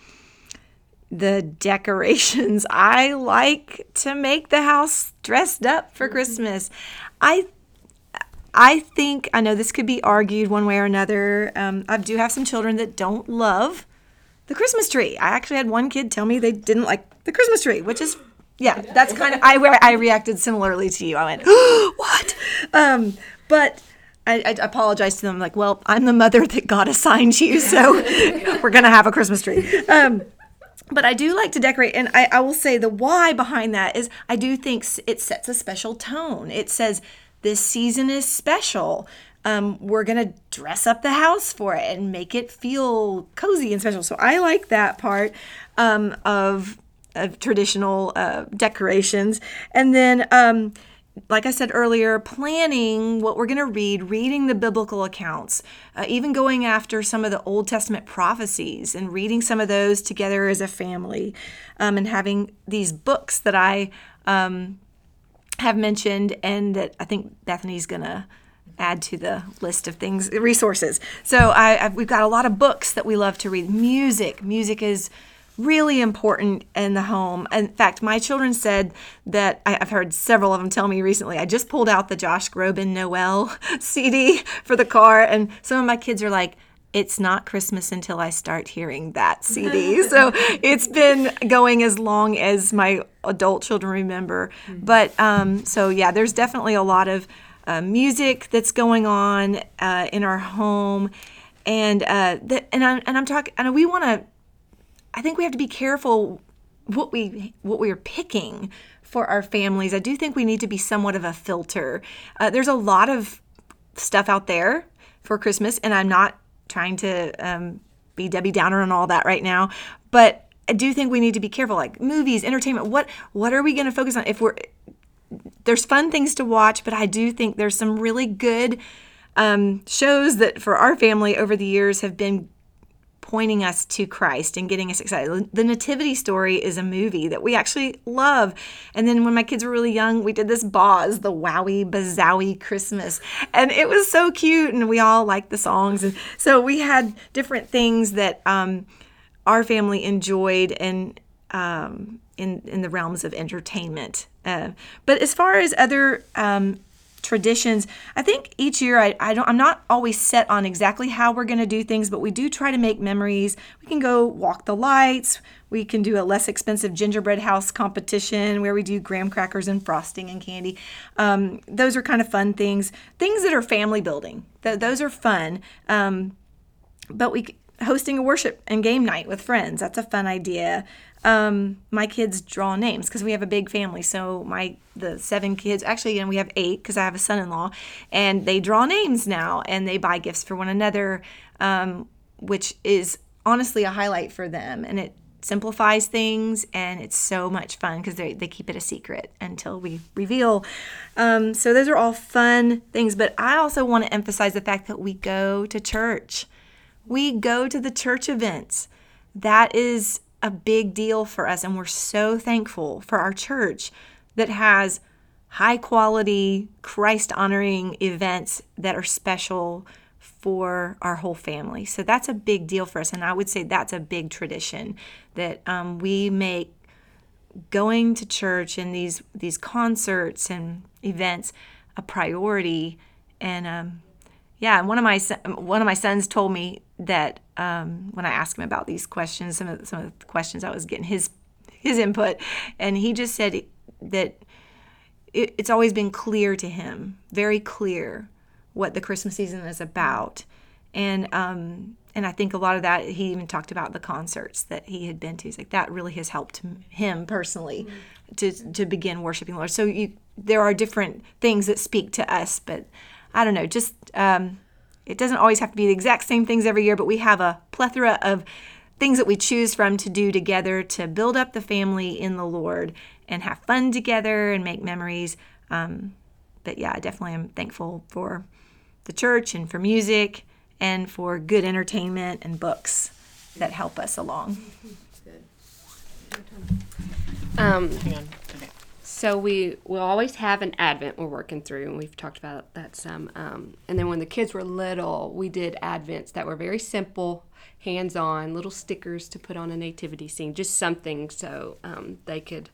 the decorations. I like to make the house dressed up for Christmas. I I think I know this could be argued one way or another. Um, I do have some children that don't love the Christmas tree. I actually had one kid tell me they didn't like the Christmas tree, which is yeah, that's kind of I I reacted similarly to you. I went, "What?" Um, but I, I apologized to them. Like, well, I'm the mother that God assigned you, so we're gonna have a Christmas tree. Um, but I do like to decorate, and I, I will say the why behind that is I do think it sets a special tone. It says this season is special. um, we're going to dress up the house for it and make it feel cozy and special. So I like that part um, of, of traditional uh, decorations. And then, um, like I said earlier, planning what we're going to read, reading the biblical accounts, uh, even going after some of the Old Testament prophecies and reading some of those together as a family, um, and having these books that I um, have mentioned and that I think Bethany's going to add to the list of things resources. So I, we've got a lot of books that we love to read. Music. Music is really important in the home. In fact my children said that I, have heard several of them tell me recently i just pulled out the josh groban noel cd for the car and some of my kids are like it's not Christmas until I start hearing that CD. so it's been going as long as my adult children remember. But um, so, yeah, there's definitely a lot of uh, music that's going on uh, in our home, and uh, that, and I'm and I'm talking, and we want to. I think we have to be careful what we what we are picking for our families. I do think we need to be somewhat of a filter. Uh, there's a lot of stuff out there for Christmas, and I'm not trying to um, be Debbie Downer and all that right now, but I do think we need to be careful. Like movies, entertainment. What what are we going to focus on? If we're there's fun things to watch, but I do think there's some really good um, shows that for our family over the years have been pointing us to Christ and getting us excited. The Nativity Story is a movie that we actually love. And then when my kids were really young, we did this Boz, the Wowie Bazowie Christmas. And it was so cute, and we all liked the songs. And so we had different things that um, our family enjoyed and um, in, in the realms of entertainment. Uh, but as far as other um, traditions, I think each year I, I don't I'm not always set on exactly how we're going to do things, but we do try to make memories. We can go walk the lights. We can do a less expensive gingerbread house competition where we do graham crackers and frosting and candy. Um, those are kind of fun things. Things that are family building. Th- those are fun. Um, but we hosting a worship and game night with friends. That's a fun idea um, my kids draw names because we have a big family. So my the seven kids, actually, and we have eight because I have a son-in-law, and they draw names now and they buy gifts for one another, um, which is honestly a highlight for them, and it simplifies things and it's so much fun because they, they keep it a secret until we reveal um, so those are all fun things but i also want to emphasize the fact that we go to church we go to the church events that is a big deal for us. And we're so thankful for our church that has high quality, Christ honoring events that are special for our whole family. So that's a big deal for us. And I would say that's a big tradition that um, we make going to church and these these concerts and events a priority and um, yeah one of my one of my sons told me that um, when I asked him about these questions, some of some of the questions I was getting his his input, and he just said that it, it's always been clear to him, very clear, what the Christmas season is about, and um, and I think a lot of that he even talked about the concerts that he had been to. He's like that really has helped him personally mm-hmm. to to begin worshiping Lord. So you there are different things that speak to us, but I don't know, just. Um, it doesn't always have to be the exact same things every year, but we have a plethora of things that we choose from to do together to build up the family in the Lord and have fun together and make memories. Um, but yeah, I definitely am thankful for the church and for music and for good entertainment and books that help us along. Um, so we will always have an Advent we're working through, and we've talked about that some. Um, and then when the kids were little, we did Advents that were very simple, hands-on, little stickers to put on a nativity scene, just something so um, they could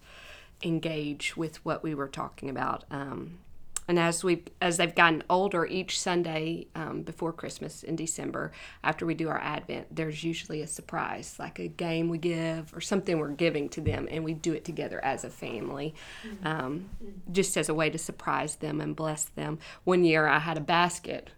engage with what we were talking about. Um, and as we as they've gotten older, each Sunday um, before Christmas in December, after we do our Advent, there's usually a surprise, like a game we give or something we're giving to them, and we do it together as a family, um, just as a way to surprise them and bless them. One year, I had a basket,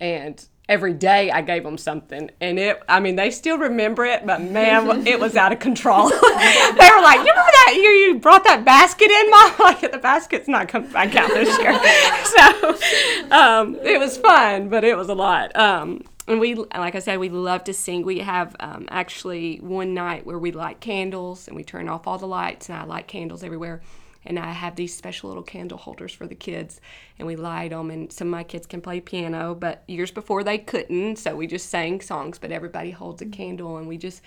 and every day I gave them something. And it, I mean, they still remember it, but man, it was out of control. they were like, you remember that year you brought that basket in, Mom? Like, the basket's not coming back out this year. so um, it was fun, but it was a lot. Um, and we, like I said, we love to sing. We have um, actually one night where we light candles and we turn off all the lights, and I light candles everywhere and I have these special little candle holders for the kids, and we light them. And some of my kids can play piano, but years before they couldn't, so we just sang songs. But everybody holds a candle, and we just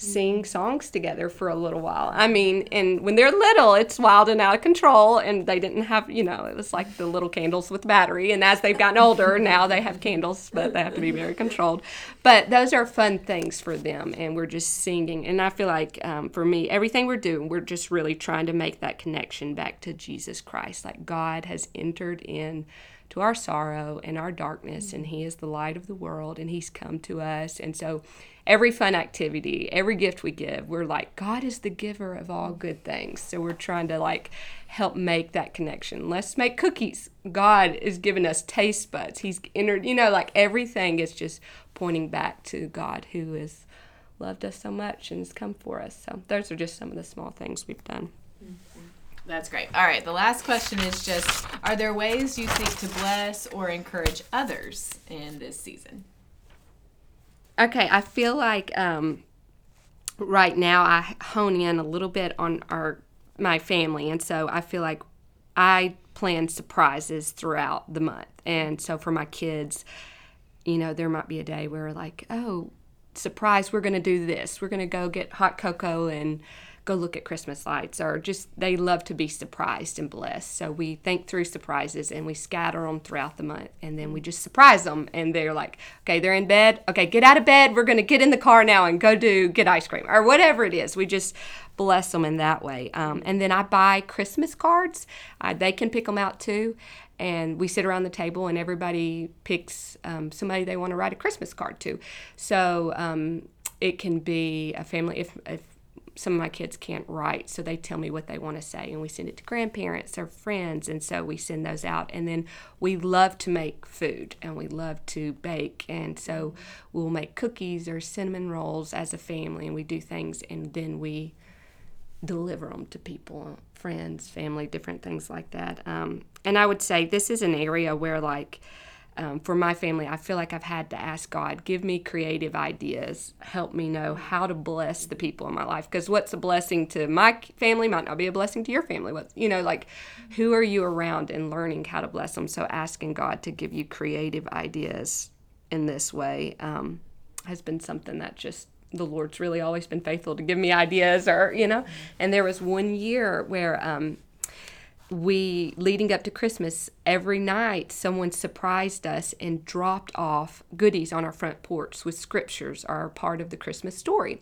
sing songs together for a little while. I mean, and when they're little, it's wild and out of control, and they didn't have, you know, it was like the little candles with battery. And as they've gotten older, now they have candles, but they have to be very controlled. But those are fun things for them, and we're just singing. And I feel like um, for me, everything we're doing, we're just really trying to make that connection back to Jesus Christ. Like God has entered in to our sorrow and our darkness, and He is the light of the world, and He's come to us. And so every fun activity, every gift we give, we're like, God is the giver of all good things. So we're trying to like help make that connection. Let's make cookies. God is giving us taste buds. He's entered, you know, like everything is just pointing back to God who has loved us so much and has come for us. So those are just some of the small things we've done. That's great. All right, the last question is just Are there ways you seek to bless or encourage others in this season? Okay, I feel like um, right now I hone in a little bit on our my family, and so I feel like I plan surprises throughout the month, and so for my kids, you know, there might be a day where like, oh, surprise, we're going to do this. We're going to go get hot cocoa and go look at Christmas lights, or just they love to be surprised and blessed. So we think through surprises and we scatter them throughout the month, and then we just surprise them. And they're like, okay, they're in bed. Okay, get out of bed. We're gonna get in the car now and go do get ice cream or whatever it is. We just bless them in that way. Um, and then I buy Christmas cards. Uh, they can pick them out too. And we sit around the table and everybody picks um, somebody they want to write a Christmas card to. So um, it can be a family if, if some of my kids can't write, so they tell me what they want to say, and we send it to grandparents or friends, and so we send those out. And then we love to make food, and we love to bake, and so we'll make cookies or cinnamon rolls as a family, and we do things, and then we deliver them to people, friends, family, different things like that. Um, and I would say this is an area where like um, for my family, I feel like I've had to ask God, give me creative ideas, help me know how to bless the people in my life. Because what's a blessing to my family might not be a blessing to your family. What you know, like who are you around and learning how to bless them? So asking God to give you creative ideas in this way um, has been something that just the Lord's really always been faithful to give me ideas, or you know. And there was one year where. Um, we leading up to christmas every night someone surprised us and dropped off goodies on our front porch with scriptures are part of the christmas story.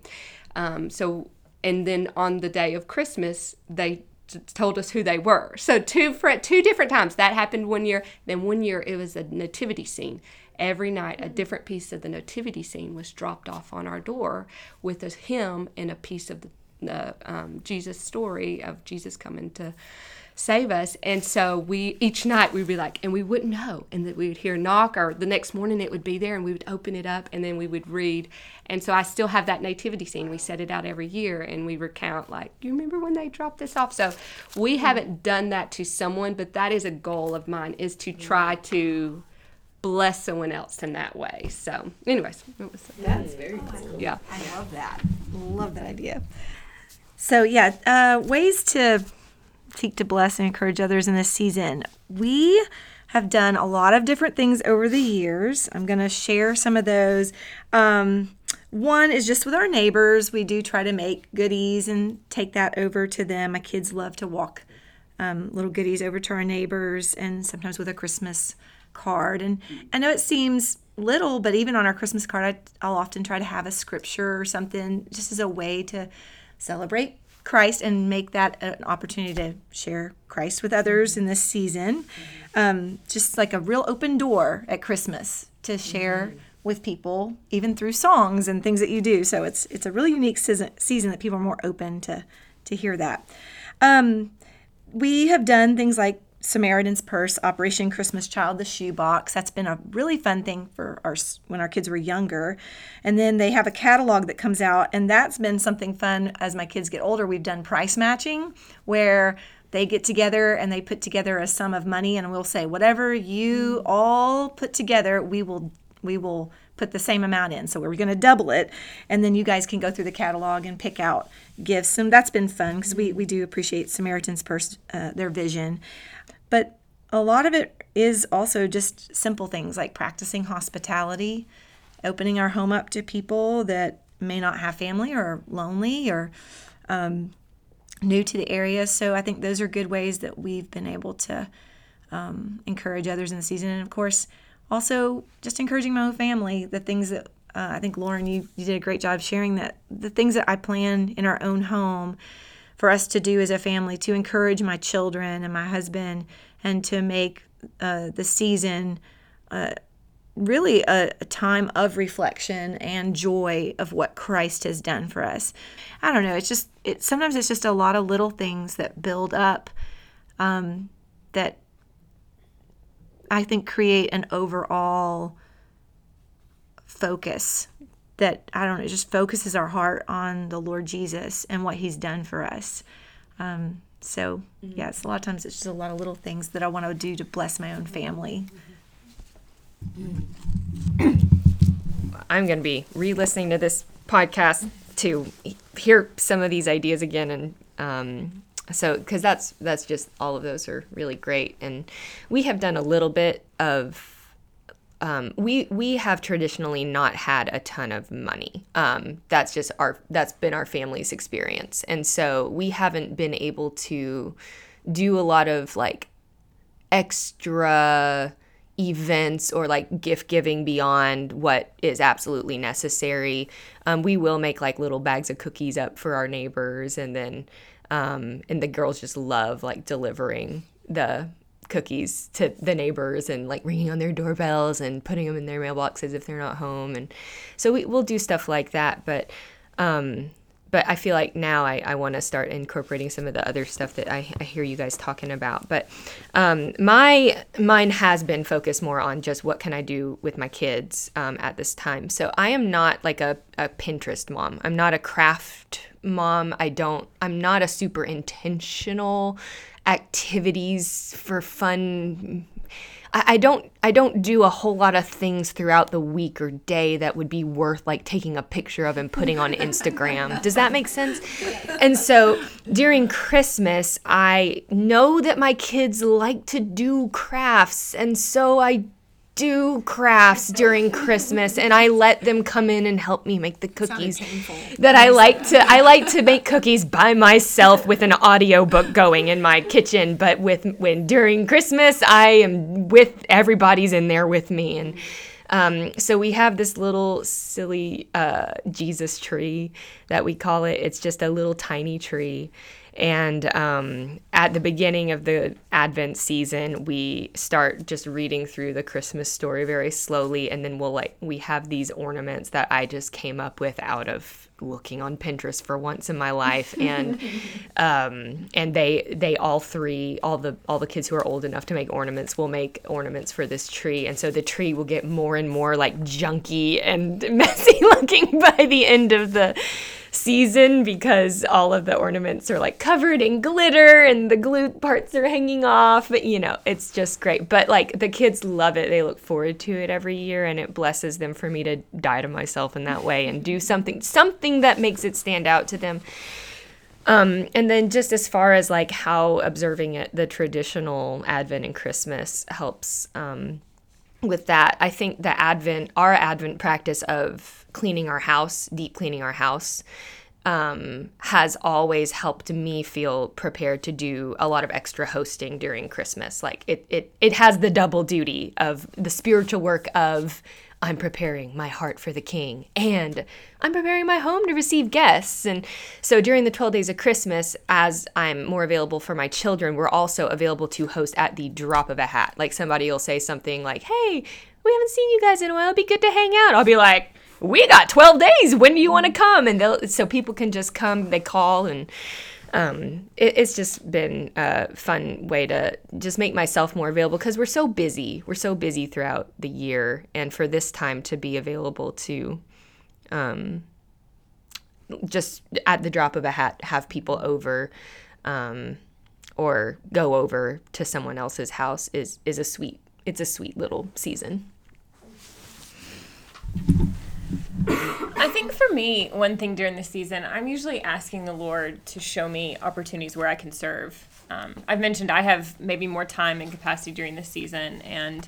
Um, so and then on the day of christmas they t- told us who they were. So two fr- two different times that happened one year. Then one year it was a nativity scene. Every night a different piece of the nativity scene was dropped off on our door with a hymn and a piece of the uh, um, jesus story of jesus coming to save us. And so we each night we'd be like, and we wouldn't know, and that we would hear a knock, or the next morning it would be there, and we would open it up, and then we would read. And so I still have that nativity scene. We set it out every year, and we recount like, you remember when they dropped this off? So we haven't done that to someone, but that is a goal of mine is to try to bless someone else in that way. So, anyways, that's very cool. Yeah, I love that. Love that idea. So yeah, uh, ways to seek to bless and encourage others in this season. We have done a lot of different things over the years. I'm going to share some of those. Um, one is just with our neighbors. We do try to make goodies and take that over to them. My kids love to walk um, little goodies over to our neighbors and sometimes with a Christmas card. And I know it seems little, but even on our Christmas card, I, I'll often try to have a scripture or something just as a way to celebrate Christ and make that an opportunity to share Christ with others in this season. Um, just like a real open door at Christmas to share mm-hmm. with people, even through songs and things that you do. So it's it's a really unique season, season that people are more open to to hear that. Um, we have done things like Samaritan's Purse, Operation Christmas Child, the shoebox. That's been a really fun thing for our when our kids were younger. And then they have a catalog that comes out, and that's been something fun as my kids get older. We've done price matching where they get together and they put together a sum of money, and we'll say whatever you all put together, we will we will put the same amount in. So we're going to double it, and then you guys can go through the catalog and pick out gifts, and that's been fun because we we do appreciate Samaritan's Purse, uh, their vision. But a lot of it is also just simple things like practicing hospitality, opening our home up to people that may not have family or lonely or um, new to the area. So I think those are good ways that we've been able to um, encourage others in the season. And of course, also just encouraging my own family, the things that uh, I think Loren, you, you did a great job sharing that the things that I plan in our own home for us to do as a family to encourage my children and my husband and to make uh, the season uh, really a, a, time of reflection and joy of what Christ has done for us. I don't know. It's just it. Sometimes it's just a lot of little things that build up um, that I think create an overall focus that I don't know, it just focuses our heart on the Lord Jesus and what He's done for us. Um, so, mm-hmm. yeah, it's a lot of times it's just a lot of little things that I want to do to bless my own family. I'm going to be re listening to this podcast to hear some of these ideas again and um, so because that's that's just all of those are really great and we have done a little bit of um, we we have traditionally not had a ton of money. Um, that's just our that's been our family's experience, and so we haven't been able to do a lot of like extra events or like gift giving beyond what is absolutely necessary. Um, we will make like little bags of cookies up for our neighbors, and then um, and the girls just love like delivering the cookies to the neighbors and like ringing on their doorbells and putting them in their mailboxes if they're not home and so we, we'll do stuff like that but um but I feel like now I, I want to start incorporating some of the other stuff that I, I hear you guys talking about. But um, my mine has been focused more on just what can I do with my kids um, at this time. So I am not like a, a Pinterest mom. I'm not a craft mom. I don't. I'm not a super intentional activities for fun I, don't I don't do a whole lot of things throughout the week or day that would be worth like taking a picture of and putting on Instagram. Does that make sense? And so during Christmas, I know that my kids like to do crafts, and so I do crafts during Christmas and I let them come in and help me make the cookies that I like to I like to make cookies by myself with an audio book going in my kitchen. But with when during Christmas I am with everybody's in there with me. And um, so we have this little silly uh, Jesus tree that we call it. It's just a little tiny tree and um, at the beginning of the Advent season, we start just reading through the Christmas story very slowly, and then we'll like we have these ornaments that I just came up with out of looking on Pinterest for once in my life, and um, and they they all three all the all the kids who are old enough to make ornaments will make ornaments for this tree, and so the tree will get more and more like junky and messy looking by the end of the season because all of the ornaments are like covered in glitter and the glue parts are hanging off. But, you know, it's just great. But like the kids love it. They look forward to it every year and it blesses them for me to die to myself in that way and do something something that makes it stand out to them. Um, and then just as far as like how observing it, the traditional Advent and Christmas helps um, with that. I think the Advent, our Advent practice of cleaning our house, deep cleaning our house, um, has always helped me feel prepared to do a lot of extra hosting during Christmas. Like it, it, it has the double duty of the spiritual work of I'm preparing my heart for the King and I'm preparing my home to receive guests. And so during the 12 days of Christmas, as I'm more available for my children, we're also available to host at the drop of a hat. Like somebody will say something like, Hey, we haven't seen you guys in a while. It'd be good to hang out. I'll be like, we got 12 days. When do you want to come? And they'll, so people can just come, they call and um, it, it's just been a fun way to just make myself more available because we're so busy. We're so busy throughout the year, and for this time to be available to, um, just at the drop of a hat, have people over, um, or go over to someone else's house is is a sweet. It's a sweet little season. I think for me, one thing during the season, I'm usually asking the Lord to show me opportunities where I can serve. Um, I've mentioned I have maybe more time and capacity during the season, and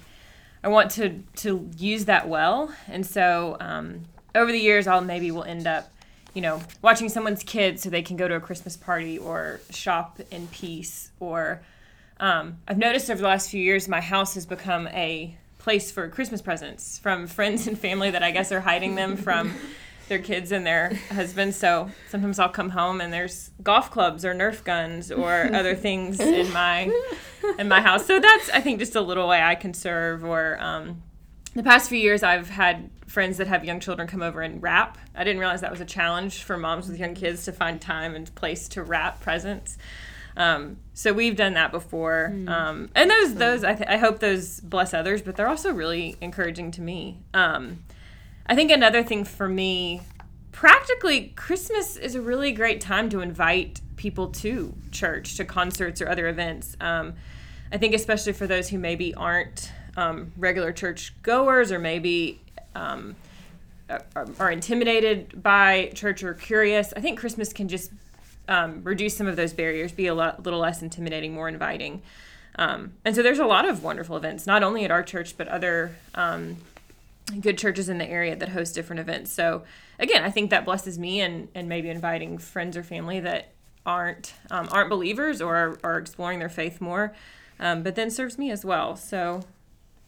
I want to to use that well. And so um, over the years, I'll maybe will end up, you know, watching someone's kids so they can go to a Christmas party or shop in peace. Or um, I've noticed over the last few years, my house has become a place for Christmas presents from friends and family that I guess are hiding them from their kids and their husbands. So sometimes I'll come home and there's golf clubs or Nerf guns or other things in my in my house. So that's I think just a little way I can serve. Or um, the past few years I've had friends that have young children come over and wrap. I didn't realize that was a challenge for moms with young kids to find time and place to wrap presents. Um, so we've done that before, mm. um, and those those I, th- I hope those bless others, but they're also really encouraging to me. Um, I think another thing for me, practically, Christmas is a really great time to invite people to church, to concerts or other events. Um, I think especially for those who maybe aren't um, regular church goers or maybe um, are, are intimidated by church or curious. I think Christmas can just um, reduce some of those barriers, be a lot, little less intimidating, more inviting. Um, and so there's a lot of wonderful events, not only at our church, but other um, good churches in the area that host different events. So again, I think that blesses me and, and maybe inviting friends or family that aren't um, aren't believers or are, are, exploring their faith more, um, but then serves me as well. So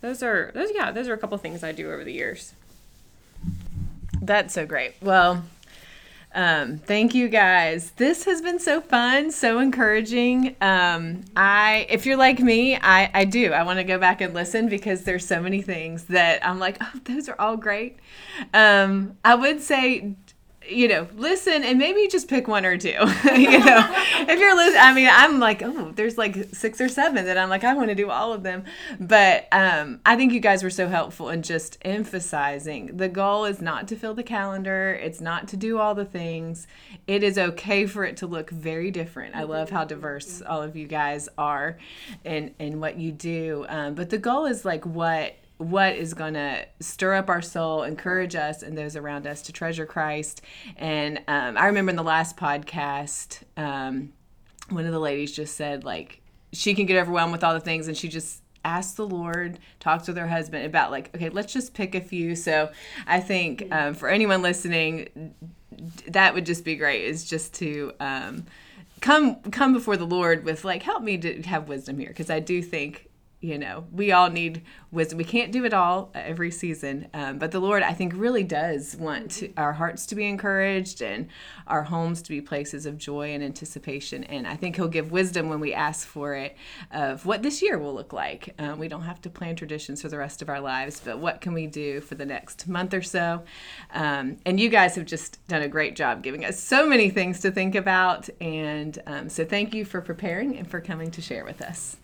those are those yeah those are a couple things I do over the years. That's so great. Well, um, thank you guys. This has been so fun, so encouraging. Um, I, if you're like me, I, I do. I want to go back and listen because there's so many things that I'm like, oh, those are all great. Um, I would say you know, listen and maybe just pick one or two. you know, if you're listening, I mean, I'm like, oh, there's like six or seven that I'm like, I want to do all of them. But um, I think you guys were so helpful in just emphasizing the goal is not to fill the calendar, it's not to do all the things. It is okay for it to look very different. I love how diverse all of you guys are and, and what you do. Um, but the goal is like what what is going to stir up our soul, encourage us and those around us to treasure Christ. And um, I remember in the last podcast, um, one of the ladies just said, like, she can get overwhelmed with all the things, and she just asked the Lord, talked with her husband about, like, okay, let's just pick a few. So I think um, for anyone listening, that would just be great, is just to um, come come before the Lord with like help me to have wisdom here because I do think you know we all need wisdom. We can't do it all every season um, but the lord i think really does want to, our hearts to be encouraged and our homes to be places of joy and anticipation. And i think he'll give wisdom when we ask for it of what this year will look like. Um, we don't have to plan traditions for the rest of our lives but what can we do for the next month or so? Um, and you guys have just done a great job giving us so many things to think about. And um, so thank you for preparing and for coming to share with us